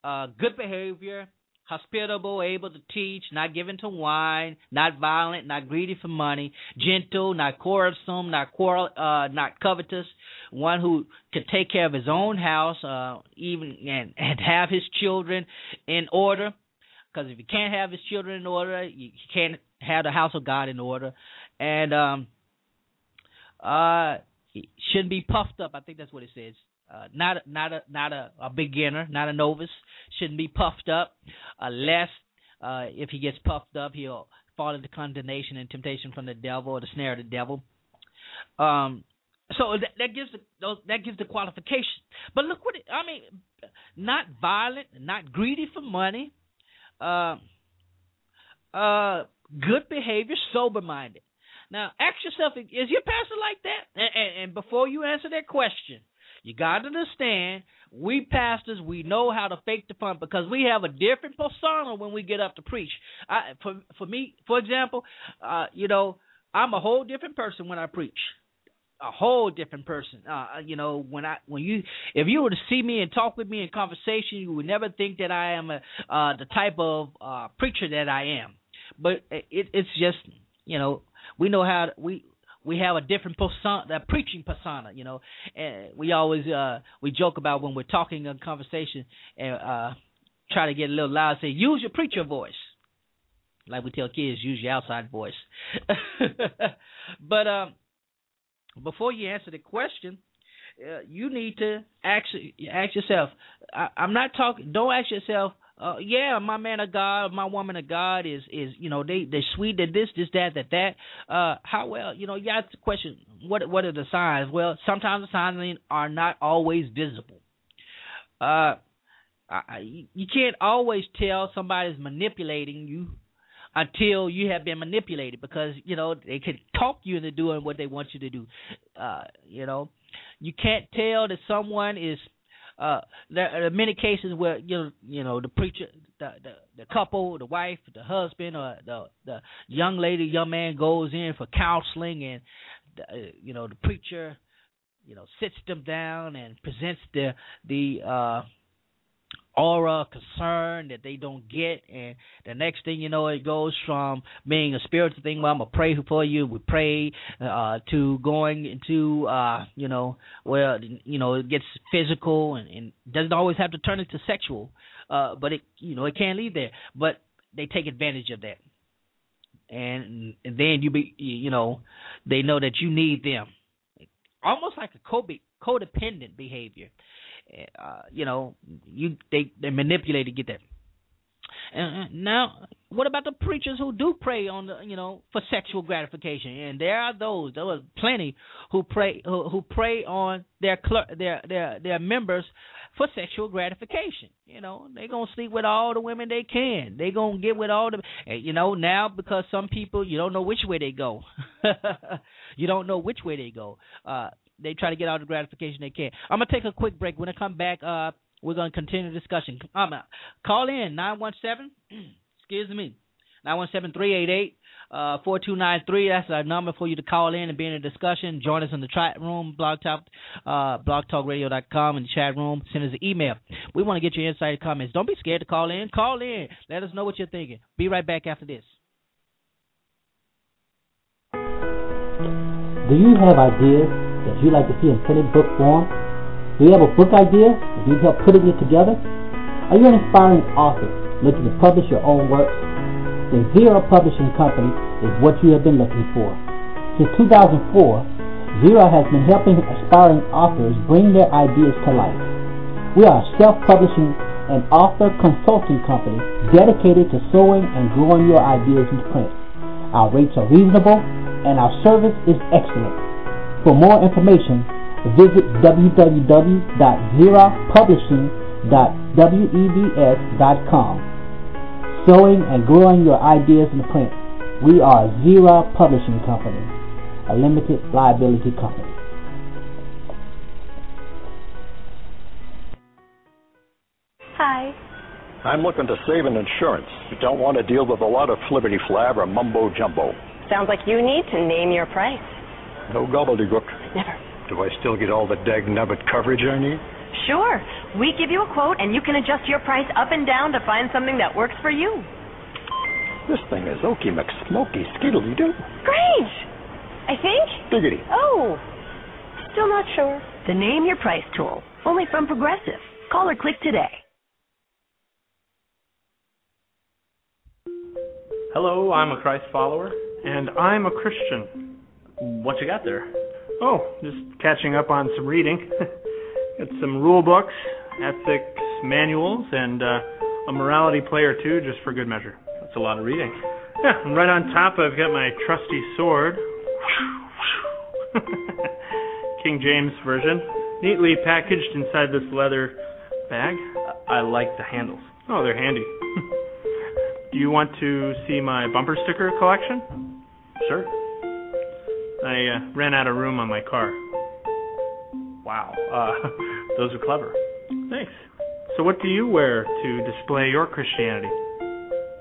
uh, good behavior, hospitable, able to teach, not given to wine, not violent, not greedy for money, gentle, not quarrelsome, not quarrel, uh, not covetous, one who can take care of his own house, uh, even and, and have his children in order. Because if you can't have his children in order, you can't have the house of God in order, and um, uh, shouldn't be puffed up. I think that's what it says. Uh, not not a not a, a beginner, not a novice. Shouldn't be puffed up, lest uh, if he gets puffed up, he'll fall into condemnation and temptation from the devil or the snare of the devil. Um, so that, that gives the that gives the qualification. But look what it, I mean: not violent, not greedy for money, uh, uh, good behavior, sober minded. Now, ask yourself: Is your pastor like that? And, and, and before you answer that question, you got to understand, we pastors, we know how to fake the fun because we have a different persona when we get up to preach. I, for for me, for example, uh, you know, I'm a whole different person when I preach. A whole different person. Uh, you know, when I when you if you were to see me and talk with me in conversation, you would never think that I am a uh, the type of uh, preacher that I am. But it, it's just you know we know how to, we we have a different persona, that preaching persona, you know. And we always uh we joke about when we're talking in conversation and uh try to get a little loud, say use your preacher voice. Like we tell kids, use your outside voice. but um before you answer the question, uh, you need to ask ask yourself. I, I'm not talking. Don't ask yourself uh, yeah, my man of God, my woman of God is is you know they they sweet that this this that that that. Uh, how well you know ask the question what what are the signs? Well, sometimes the signs are not always visible. Uh, I, you can't always tell somebody's manipulating you until you have been manipulated because you know they can talk you into doing what they want you to do. Uh, you know, you can't tell that someone is uh, there are many cases where you know, you know the preacher, the, the the couple, the wife, the husband, or the the young lady, young man goes in for counseling, and the, uh, you know the preacher, you know, sits them down and presents the the uh, aura concern that they don't get. And the next thing you know it goes from being a spiritual thing well i'm gonna pray for you. We pray uh to going into uh you know where you know it gets physical and, and doesn't always have to turn into sexual uh but it you know it can lead there. But they take advantage of that. And, then you be you know they know that you need them. Almost like a codependent behavior uh, you know, you they they manipulate to get that. And now, what about the preachers who do prey on the, you know, for sexual gratification? And there are those, there are plenty who prey who, who prey on their their their their members for sexual gratification. You know, they gonna sleep with all the women they can. They gonna get with all the, you know, now because some people you don't know which way they go. you don't know which way they go. Uh, they try to get all the gratification they can. I'm gonna take a quick break. When I come back, uh, we're gonna continue the discussion. Um, call in nine one seven. Excuse me. 917-388 uh, 4293. That's our number for you to call in and be in a discussion. Join us in the chat room, blog uh, blogtalkradio.com in the chat room. Send us an email. We want to get your insight comments. Don't be scared to call in. Call in. Let us know what you're thinking. Be right back after this. Do you have ideas that you'd like to see in printed book form? Do you have a book idea and need help putting it together? Are you an aspiring author looking to publish your own works? The Zera Publishing Company is what you have been looking for. Since 2004, Zera has been helping aspiring authors bring their ideas to life. We are a self-publishing and author consulting company dedicated to sowing and growing your ideas into print. Our rates are reasonable and our service is excellent. For more information, visit www.zerapublishing.webs.com sowing and growing your ideas in print. We are Zera Publishing Company, a limited liability company. Hi. I'm looking to save an insurance. You don't want to deal with a lot of flippity flab or mumbo jumbo. Sounds like you need to name your price. No gobbledygook. Never. Do I still get all the dag nabbit coverage I need? Sure. We give you a quote and you can adjust your price up and down to find something that works for you. This thing is Okie McSmoky Skiddly Doo. Great! I think. Diggity. Oh, still not sure. The Name Your Price tool, only from Progressive. Call or click today. Hello, I'm a Christ follower. And I'm a Christian. What you got there? Oh, just catching up on some reading. Got some rule books, ethics manuals, and uh, a morality play or two just for good measure. That's a lot of reading. Yeah, and right on top I've got my trusty sword. King James version, neatly packaged inside this leather bag. I like the handles. Oh, they're handy. Do you want to see my bumper sticker collection? Sure. I uh, ran out of room on my car. Wow, uh, those are clever. Thanks. So, what do you wear to display your Christianity?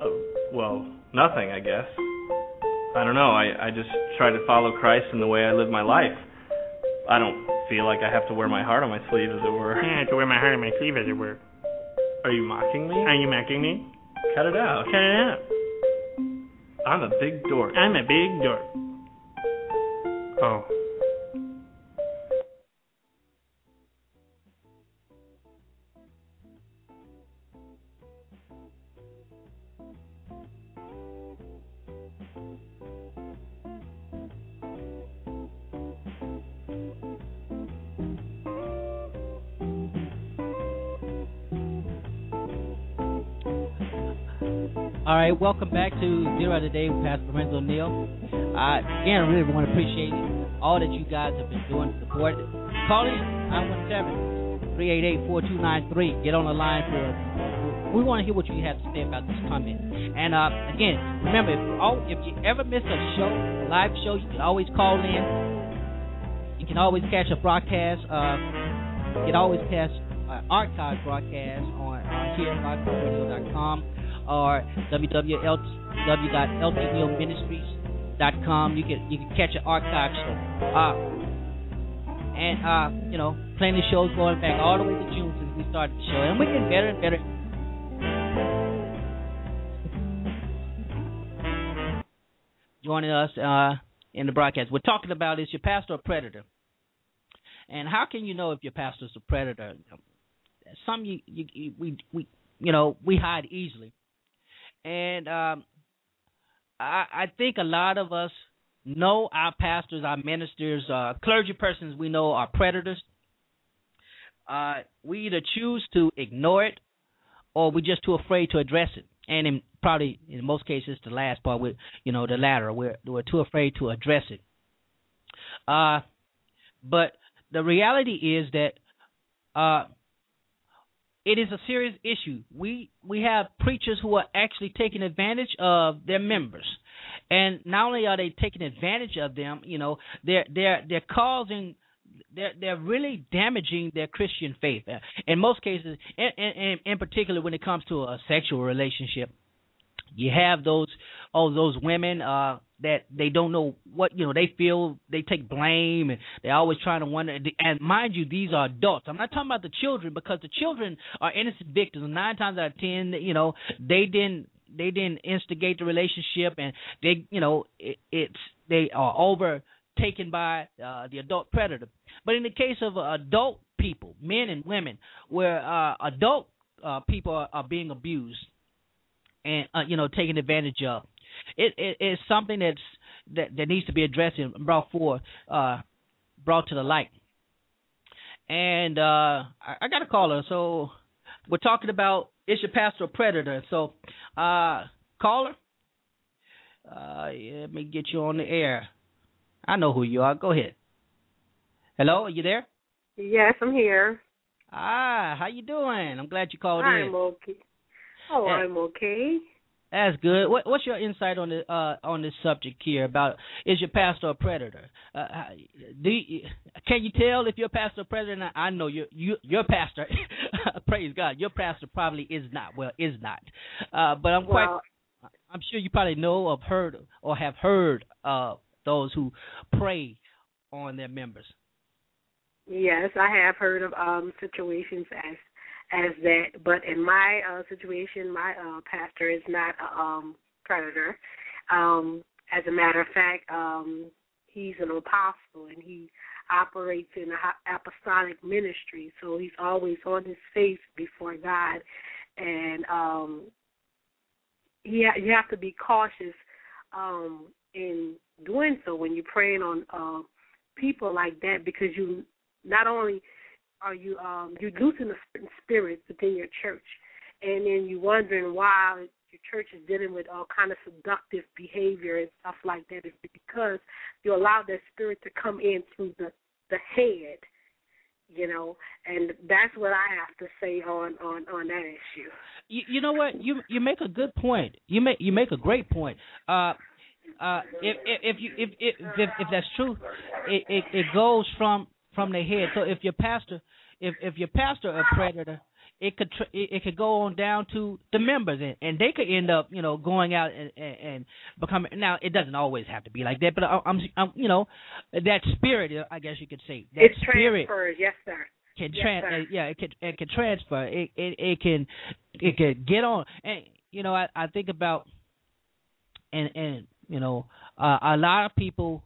Oh, well, nothing, I guess. I don't know. I, I just try to follow Christ in the way I live my life. I don't feel like I have to wear my heart on my sleeve, as it were. Yeah, I have to wear my heart on my sleeve, as it were. Are you mocking me? Are you mocking me? Cut it out. Cut it out. I'm a big dork. I'm a big dork. Oh. All right, welcome back to Zera Today with Pastor Lorenzo Neal. I again really want to appreciate all that you guys have been doing to support. Call in 917-388-4293. Get on the line for us. we want to hear what you have to say about this comment. And uh, again, remember if all, if you ever miss a show, a live show, you can always call in. You can always catch a broadcast. Uh, you can always catch an archive broadcast on uh, here at or www.ltnealministries.com. You can you can catch an archive show. Uh, and uh, you know, plenty of shows going back all the way to June since we started the show, and we're getting better and better. Joining us uh, in the broadcast, we're talking about is your pastor a predator, and how can you know if your pastor's a predator? Some you, you we we you know we hide easily and um, I, I think a lot of us know our pastors, our ministers, uh, clergy persons we know are predators. Uh, we either choose to ignore it, or we're just too afraid to address it. And in, probably in most cases, the last part, we you know, the latter, we're we're too afraid to address it. Uh, but the reality is that uh, it is a serious issue. We we have preachers who are actually taking advantage of their members. And not only are they taking advantage of them, you know, they're they're they're causing they're they're really damaging their Christian faith. In most cases, in, in, in particular when it comes to a sexual relationship, You have those oh those women uh that they don't know what you know they feel they take blame and they're always trying to wonder. And mind you these are adults. I'm not talking about the children because the children are innocent victims. Nine times out of ten you know they didn't they didn't instigate the relationship and they you know it, it's they are overtaken by uh, the adult predator. But in the case of uh, adult people men and women where uh, adult uh, people are, are being abused and uh, you know taken advantage of it, it it's something that's that, that needs to be addressed and brought forth uh, brought to the light and uh, I, I got a caller so we're talking about is your pastor a predator? So, uh, caller, uh, yeah, let me get you on the air. I know who you are. Go ahead. Hello, are you there? Yes, I'm here. Ah, how you doing? I'm glad you called in. I'm okay. Oh. I'm okay. That's good. What, what's your insight on the uh, on this subject here about is your pastor a predator? Uh, do you, can you tell if your pastor a predator? I know your you, your pastor. praise God, your pastor probably is not. Well, is not. Uh, but I'm quite. Well, I'm sure you probably know of heard or have heard of those who prey on their members. Yes, I have heard of um situations as as that. But in my uh, situation, my uh, pastor is not a um, predator. Um, as a matter of fact, um, he's an apostle and he operates in an apostolic ministry. So he's always on his face before God, and um, he you have to be cautious um, in doing so when you're preying on uh, people like that because you not only are you um you losing a certain spirit within your church? And then you wondering why your church is dealing with all kind of seductive behavior and stuff like that. Is because you allow that spirit to come in through the the head you know? And that's what i have to say on on on that issue. You, you know what? You you make a good point. You make you make a great point. Uh uh if if, if you if if if, if that's true it, it it goes from from their head. So if your pastor, if if your pastor a predator, it could tr- it, it could go on down to the members, and, and they could end up, you know, going out and, and, and becoming. Now it doesn't always have to be like that, but I, I'm, I'm, you know, that spirit, I guess you could say, that it spirit transfers. Yes, sir. Can yes, trans, uh, yeah, it can it can transfer. It it it can it can get on, and you know, I I think about, and and you know, uh, a lot of people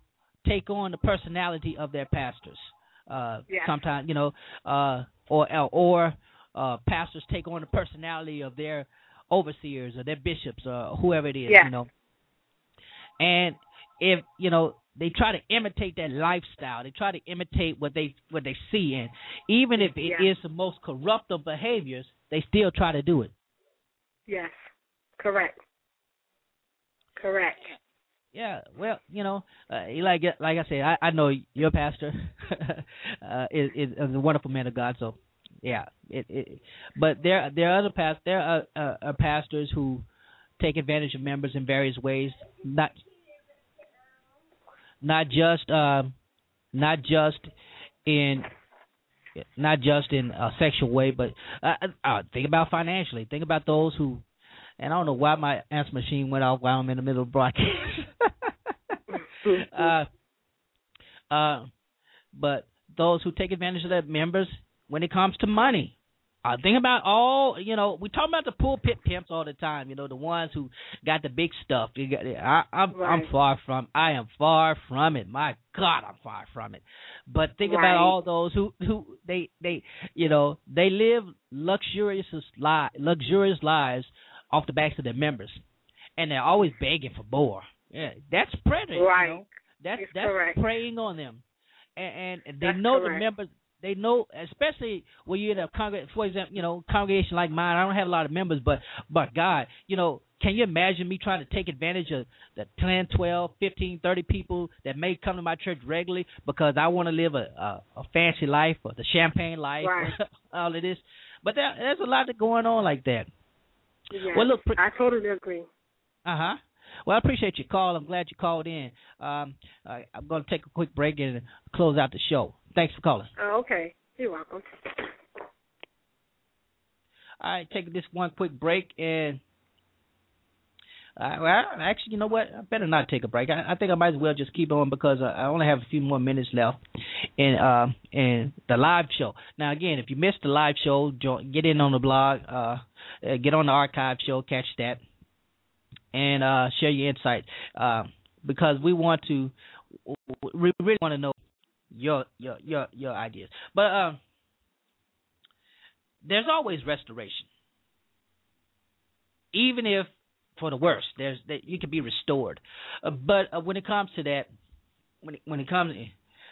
take on the personality of their pastors. Uh. Sometimes you know, uh, or or uh, pastors take on the personality of their overseers or their bishops or whoever it is. You know, and if you know they try to imitate that lifestyle, they try to imitate what they what they see, and even if it is the most corrupt of behaviors, they still try to do it. Yes, correct. Correct. Yeah, well, you know, uh, like like I said, I, I know your pastor uh, is, is a wonderful man of God. So, yeah, it, it but there there are other past there are uh, uh, pastors who take advantage of members in various ways, not not just uh, not just in not just in a sexual way, but uh, uh, think about financially. Think about those who and I don't know why my answer machine went off while I'm in the middle of broadcast. uh, uh, but those who take advantage of their members when it comes to money. Uh, think about all you know. We talk about the pulpit pimps all the time. You know the ones who got the big stuff. You got, I, I'm right. I'm far from. I am far from it. My God, I'm far from it. But think right. about all those who who they they you know they live luxurious li- luxurious lives off the backs of their members, and they're always begging for more. Yeah, that's preying. Right. You know? That's it's that's correct. preying on them, and, and they that's know correct. the members. They know, especially when you're in a congregation. For example, you know, congregation like mine. I don't have a lot of members, but but God, you know, can you imagine me trying to take advantage of the 10, 12, 15, 30 people that may come to my church regularly because I want to live a, a a fancy life or the champagne life, Right. all of this. But there, there's a lot going on like that. Yes. Well, look, pre- I totally agree. Uh huh. Well, I appreciate your call. I'm glad you called in. Um, I, I'm going to take a quick break and close out the show. Thanks for calling. Oh, okay. You're welcome. All right, take this one quick break, and Well, actually, you know what? I better not take a break. I, I think I might as well just keep on because uh, I only have a few more minutes left in uh, in the live show. Now, again, if you missed the live show, join, get in on the blog, uh, uh, get on the archive show, catch that, and uh, share your insight uh, because we want to, we really want to know your your your your ideas. But uh, there's always restoration, even if for the worst. There's that you can be restored, uh, but uh, when it comes to that, when it, when it comes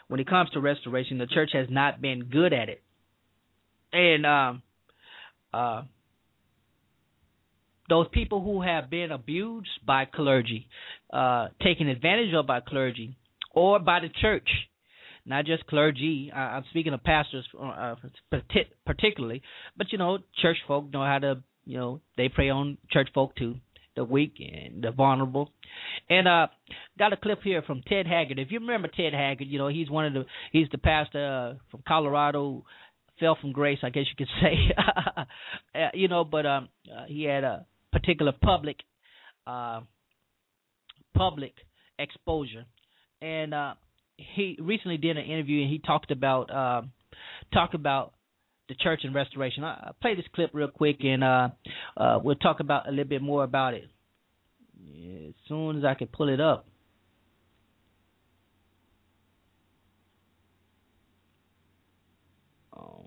when it comes to restoration, the church has not been good at it, and um, uh, those people who have been abused by clergy, uh, taken advantage of by clergy, or by the church, not just clergy. I'm speaking of pastors uh, particularly, but you know, church folk know how to, you know, they prey on church folk too the weak and the vulnerable. And uh got a clip here from Ted Haggard. If you remember Ted Haggard, you know, he's one of the he's the pastor uh, from Colorado fell from grace, I guess you could say. uh, you know, but um uh, he had a particular public uh public exposure. And uh he recently did an interview and he talked about uh, talked about the church and restoration. I, will play this clip real quick, and uh, uh, we'll talk about a little bit more about it as soon as I can pull it up. Um,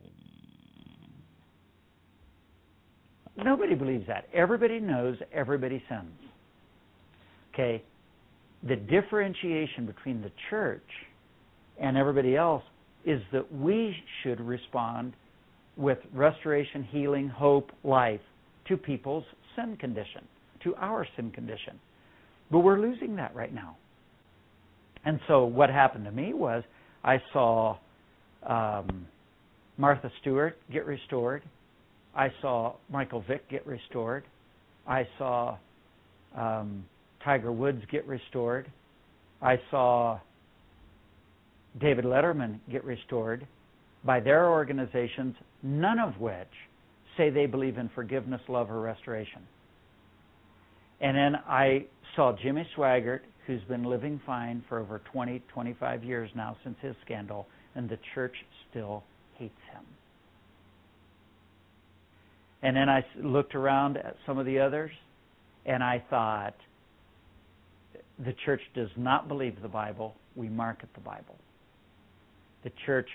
Nobody believes that. Everybody knows everybody sins. Okay? The differentiation between the church and everybody else is that we should respond with restoration, healing, hope, life to people's sin condition, to our sin condition. But we're losing that right now. And so what happened to me was I saw um, Martha Stewart get restored. I saw Michael Vick get restored. I saw um, Tiger Woods get restored. I saw David Letterman get restored by their organizations, none of which say they believe in forgiveness, love, or restoration. And then I saw Jimmy Swaggart, who's been living fine for over 20, 25 years now since his scandal, and the church still hates him. And then I looked around at some of the others, and I thought, the church does not believe the Bible. We market the Bible. The church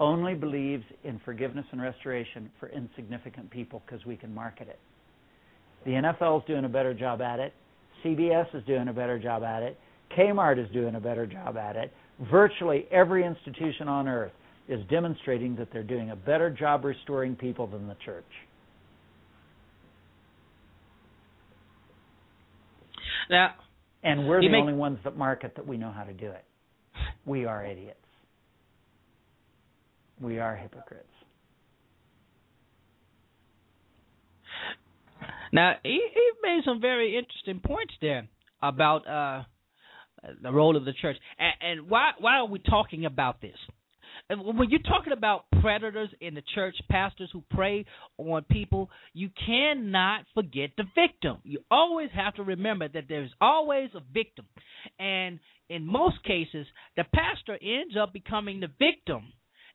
only believes in forgiveness and restoration for insignificant people because we can market it. The NFL is doing a better job at it. CBS is doing a better job at it. Kmart is doing a better job at it. Virtually every institution on earth is demonstrating that they're doing a better job restoring people than the church. Now, and we're the make... only ones that market that we know how to do it. We are idiots we are hypocrites. Now he, he made some very interesting points there about uh, the role of the church, and, and why why are we talking about this? When you're talking about predators in the church, pastors who prey on people, you cannot forget the victim. You always have to remember that there's always a victim. And in most cases, the pastor ends up becoming the victim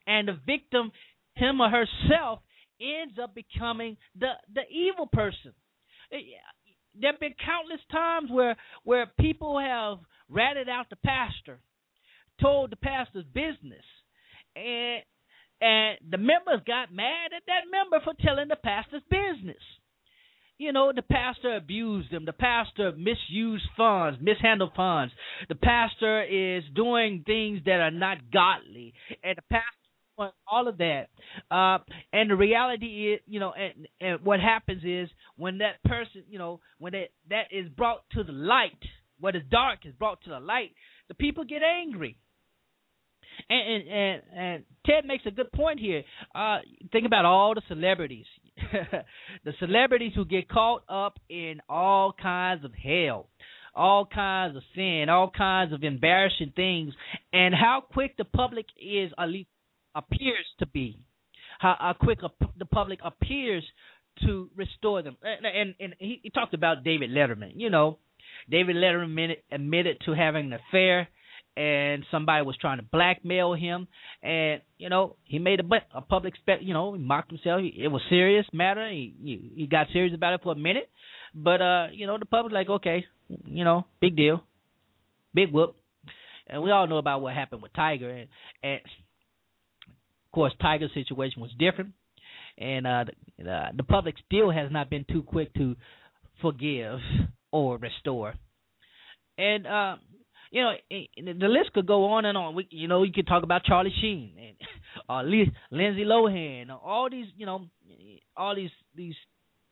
and the victim, him or herself, ends up becoming the the evil person. Eh, there have been countless times where where people have ratted out the pastor, told the pastor's business, and and the members got mad at that member for telling the pastor's business. You know, the pastor abused them. The pastor misused funds, mishandled funds. The pastor is doing things that are not godly. And the pastor all of that. Uh, and the reality is, you know, and, and what happens is when that person, you know, when that that is brought to the light, what is dark is brought to the light, the people get angry. And and and, and Ted makes a good point here. Uh, think about all the celebrities, the celebrities who get caught up in all kinds of hell all kinds of sin, all kinds of embarrassing things, and how quick the public is, at least appears to be, how, how quick a, the public appears to restore them. And, and, and he, he talked about David Letterman. You know, David Letterman admitted, to having an affair, and somebody was trying to blackmail him, and you know he made a, a public spec. You know, he mocked himself. It was serious matter. He, he he got serious about it for a minute, but uh, you know, the public like, okay, you know, big deal, big whoop, and we all know about what happened with Tiger, and, and course, Tiger's situation was different, and uh, the, uh, the public still has not been too quick to forgive or restore, and uh, you know, the list could go on and on. We, you know, you could talk about Charlie Sheen and uh, Lindsay Lohan, all these, you know, all these these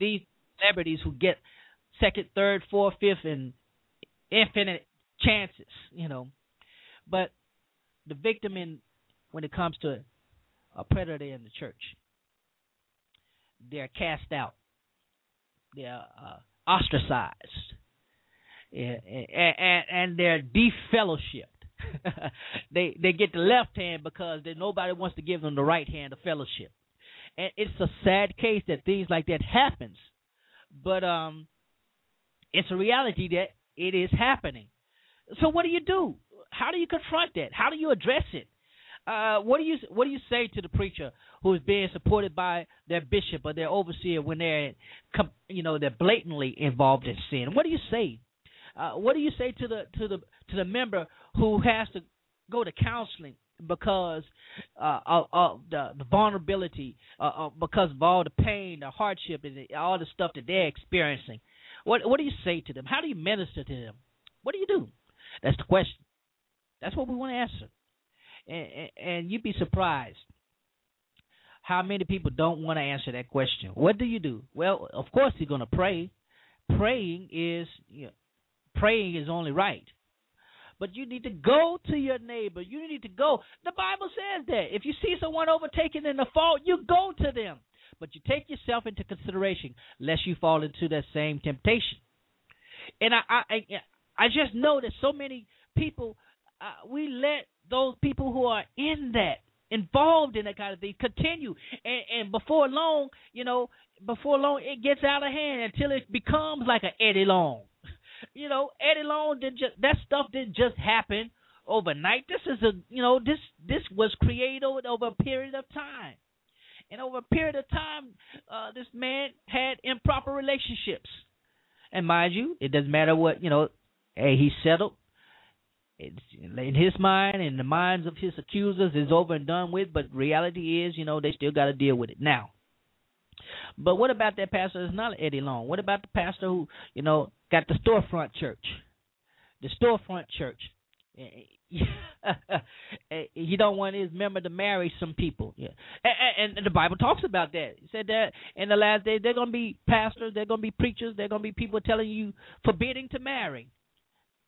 these celebrities who get second, third, fourth, fifth, and infinite chances, you know. But the victim in when it comes to a predator in the church, they're cast out, they're uh, ostracized, and, and, and they're defellowshipped. they they get the left hand because nobody wants to give them the right hand of fellowship, and it's a sad case that things like that happens. But um, it's a reality that it is happening. So what do you do? How do you confront that? How do you address it? Uh, what do you what do you say to the preacher who is being supported by their bishop or their overseer when they're you know they're blatantly involved in sin? What do you say? Uh, what do you say to the to the to the member who has to go to counseling because uh, of, of the, the vulnerability, uh, because of all the pain, the hardship, and the, all the stuff that they're experiencing? What what do you say to them? How do you minister to them? What do you do? That's the question. That's what we want to answer. And, and, you'd be surprised how many people don't want to answer that question. What do you do? Well, of course you're going to pray. Praying is you know, praying is only right. But you need to go to your neighbor. You need to go. The Bible says that. If you see someone overtaken in the fault, you go to them but you take yourself into consideration lest you fall into that same temptation. And I I I just know that so many people uh, we let those people who are in that involved in that kind of thing continue and, and before long you know before long it gets out of hand until it becomes like an Eddie Long you know Eddie Long did just that stuff didn't just happen overnight this is a you know this this was created over, a period of time and over a period of time, uh, this man had improper relationships. And mind you, it doesn't matter what you know. Hey, he settled. It's in his mind and the minds of his accusers is over and done with. But reality is, you know, they still got to deal with it now. But what about that pastor that's not Eddie Long? What about the pastor who, you know, got the storefront church? The storefront church. he don't want his member to marry some people. Yeah, and, and the Bible talks about that. He said that in the last days they're gonna be pastors, they're gonna be preachers, they're gonna be people telling you forbidding to marry.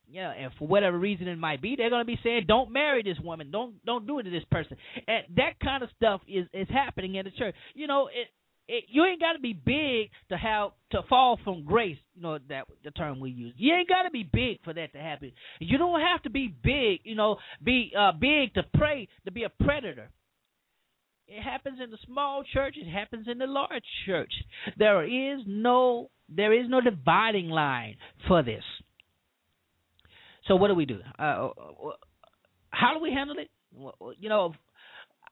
Yeah, and for whatever reason it might be, they're gonna be saying, "Don't marry this woman. Don't don't do it to this person." And that kind of stuff is is happening in the church. You know, it it, you ain't got to be big to have to fall from grace. You know that the term we use. You ain't got to be big for that to happen. You don't have to be big. You know, be uh, big to pray to be a predator. It happens in the small church. It happens in the large church. There is no there is no dividing line for this. So what do we do? Uh, uh how do we handle it? You know,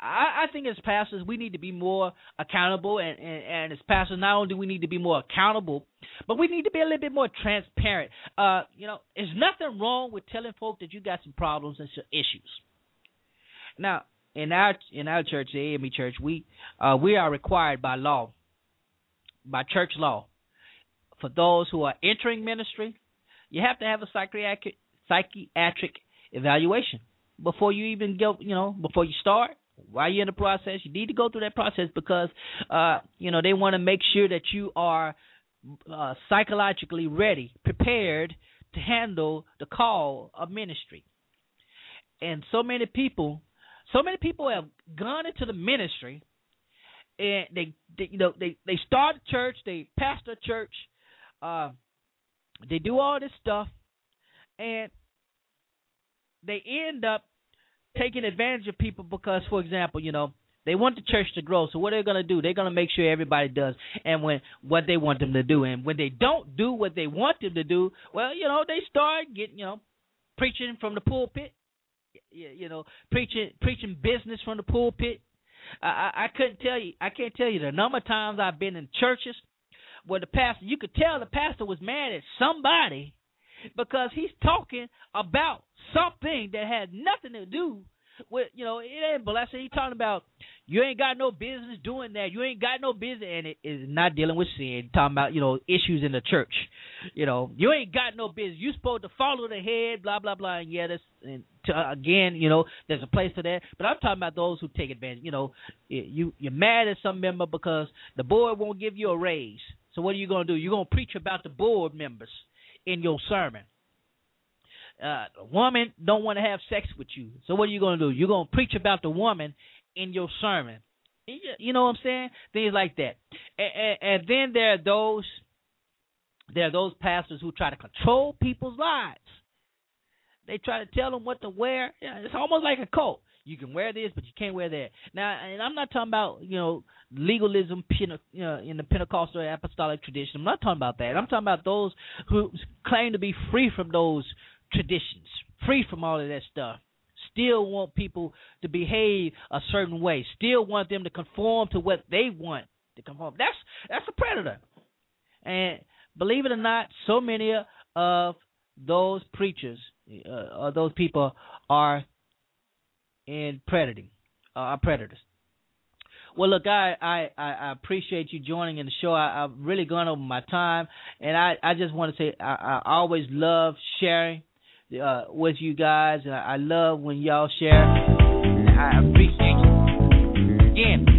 I, I think as pastors we need to be more accountable, and, and, and as pastors not only do we need to be more accountable, but we need to be a little bit more transparent. Uh, you know, there's nothing wrong with telling folk that you got some problems and some issues. Now, in our in our church, the AME Church, we uh, we are required by law, by church law, for those who are entering ministry, you have to have a psychiatric psychiatric evaluation before you even go. You know, before you start while you're in the process, you need to go through that process because uh, you know they want to make sure that you are uh, psychologically ready, prepared to handle the call of ministry. And so many people, so many people have gone into the ministry, and they, they you know, they they start a church, they pastor a church, uh, they do all this stuff, and they end up taking advantage of people because, for example, you know, They want the church to grow. So what are they're going to do? They're going to make sure everybody does and when what they want them to do. And when they don't do what they want them to do, well, you know, they start getting, you know, preaching from the pulpit. You know, preaching preaching business from the pulpit. I, I couldn't tell you. I can't tell you the number of times I've been in churches where the pastor. You could tell the pastor was mad at somebody because he's talking about something that had nothing to do with you know it ain't blessing. He's talking about you ain't got no business doing that. You ain't got no business, and it is not dealing with sin. Talking about you know issues in the church. You know you ain't got no business. You supposed to follow the head. Blah blah blah. And yeah, that's and to, again, you know, there's a place for that. But I'm talking about those who take advantage. You know, you you're mad at some member because the board won't give you a raise. So what are you gonna do? You're gonna preach about the board members in your sermon uh, woman don't want to have sex with you. So what are you going to do? You're going to preach about the woman in your sermon. You know what I'm saying? Things like that. And, and, and then there are those there are those pastors who try to control people's lives. They try to tell them what to wear. Yeah, it's almost like a cult. You can wear this, but you can't wear that. Now, and I'm not talking about you know legalism you know, in the Pentecostal apostolic tradition. I'm not talking about that. I'm talking about those who claim to be free from those traditions, free from all of that stuff. Still want people to behave a certain way. Still want them to conform to what they want to conform. That's that's a predator. And believe it or not, so many of those preachers, uh, or those people, are in predating uh, our predators. Well, look, I, I, I appreciate you joining in the show. I, I've really gone over my time, and I, I just want to say I, I always love sharing uh, with you guys, and I, I love when y'all share. I appreciate you. Again,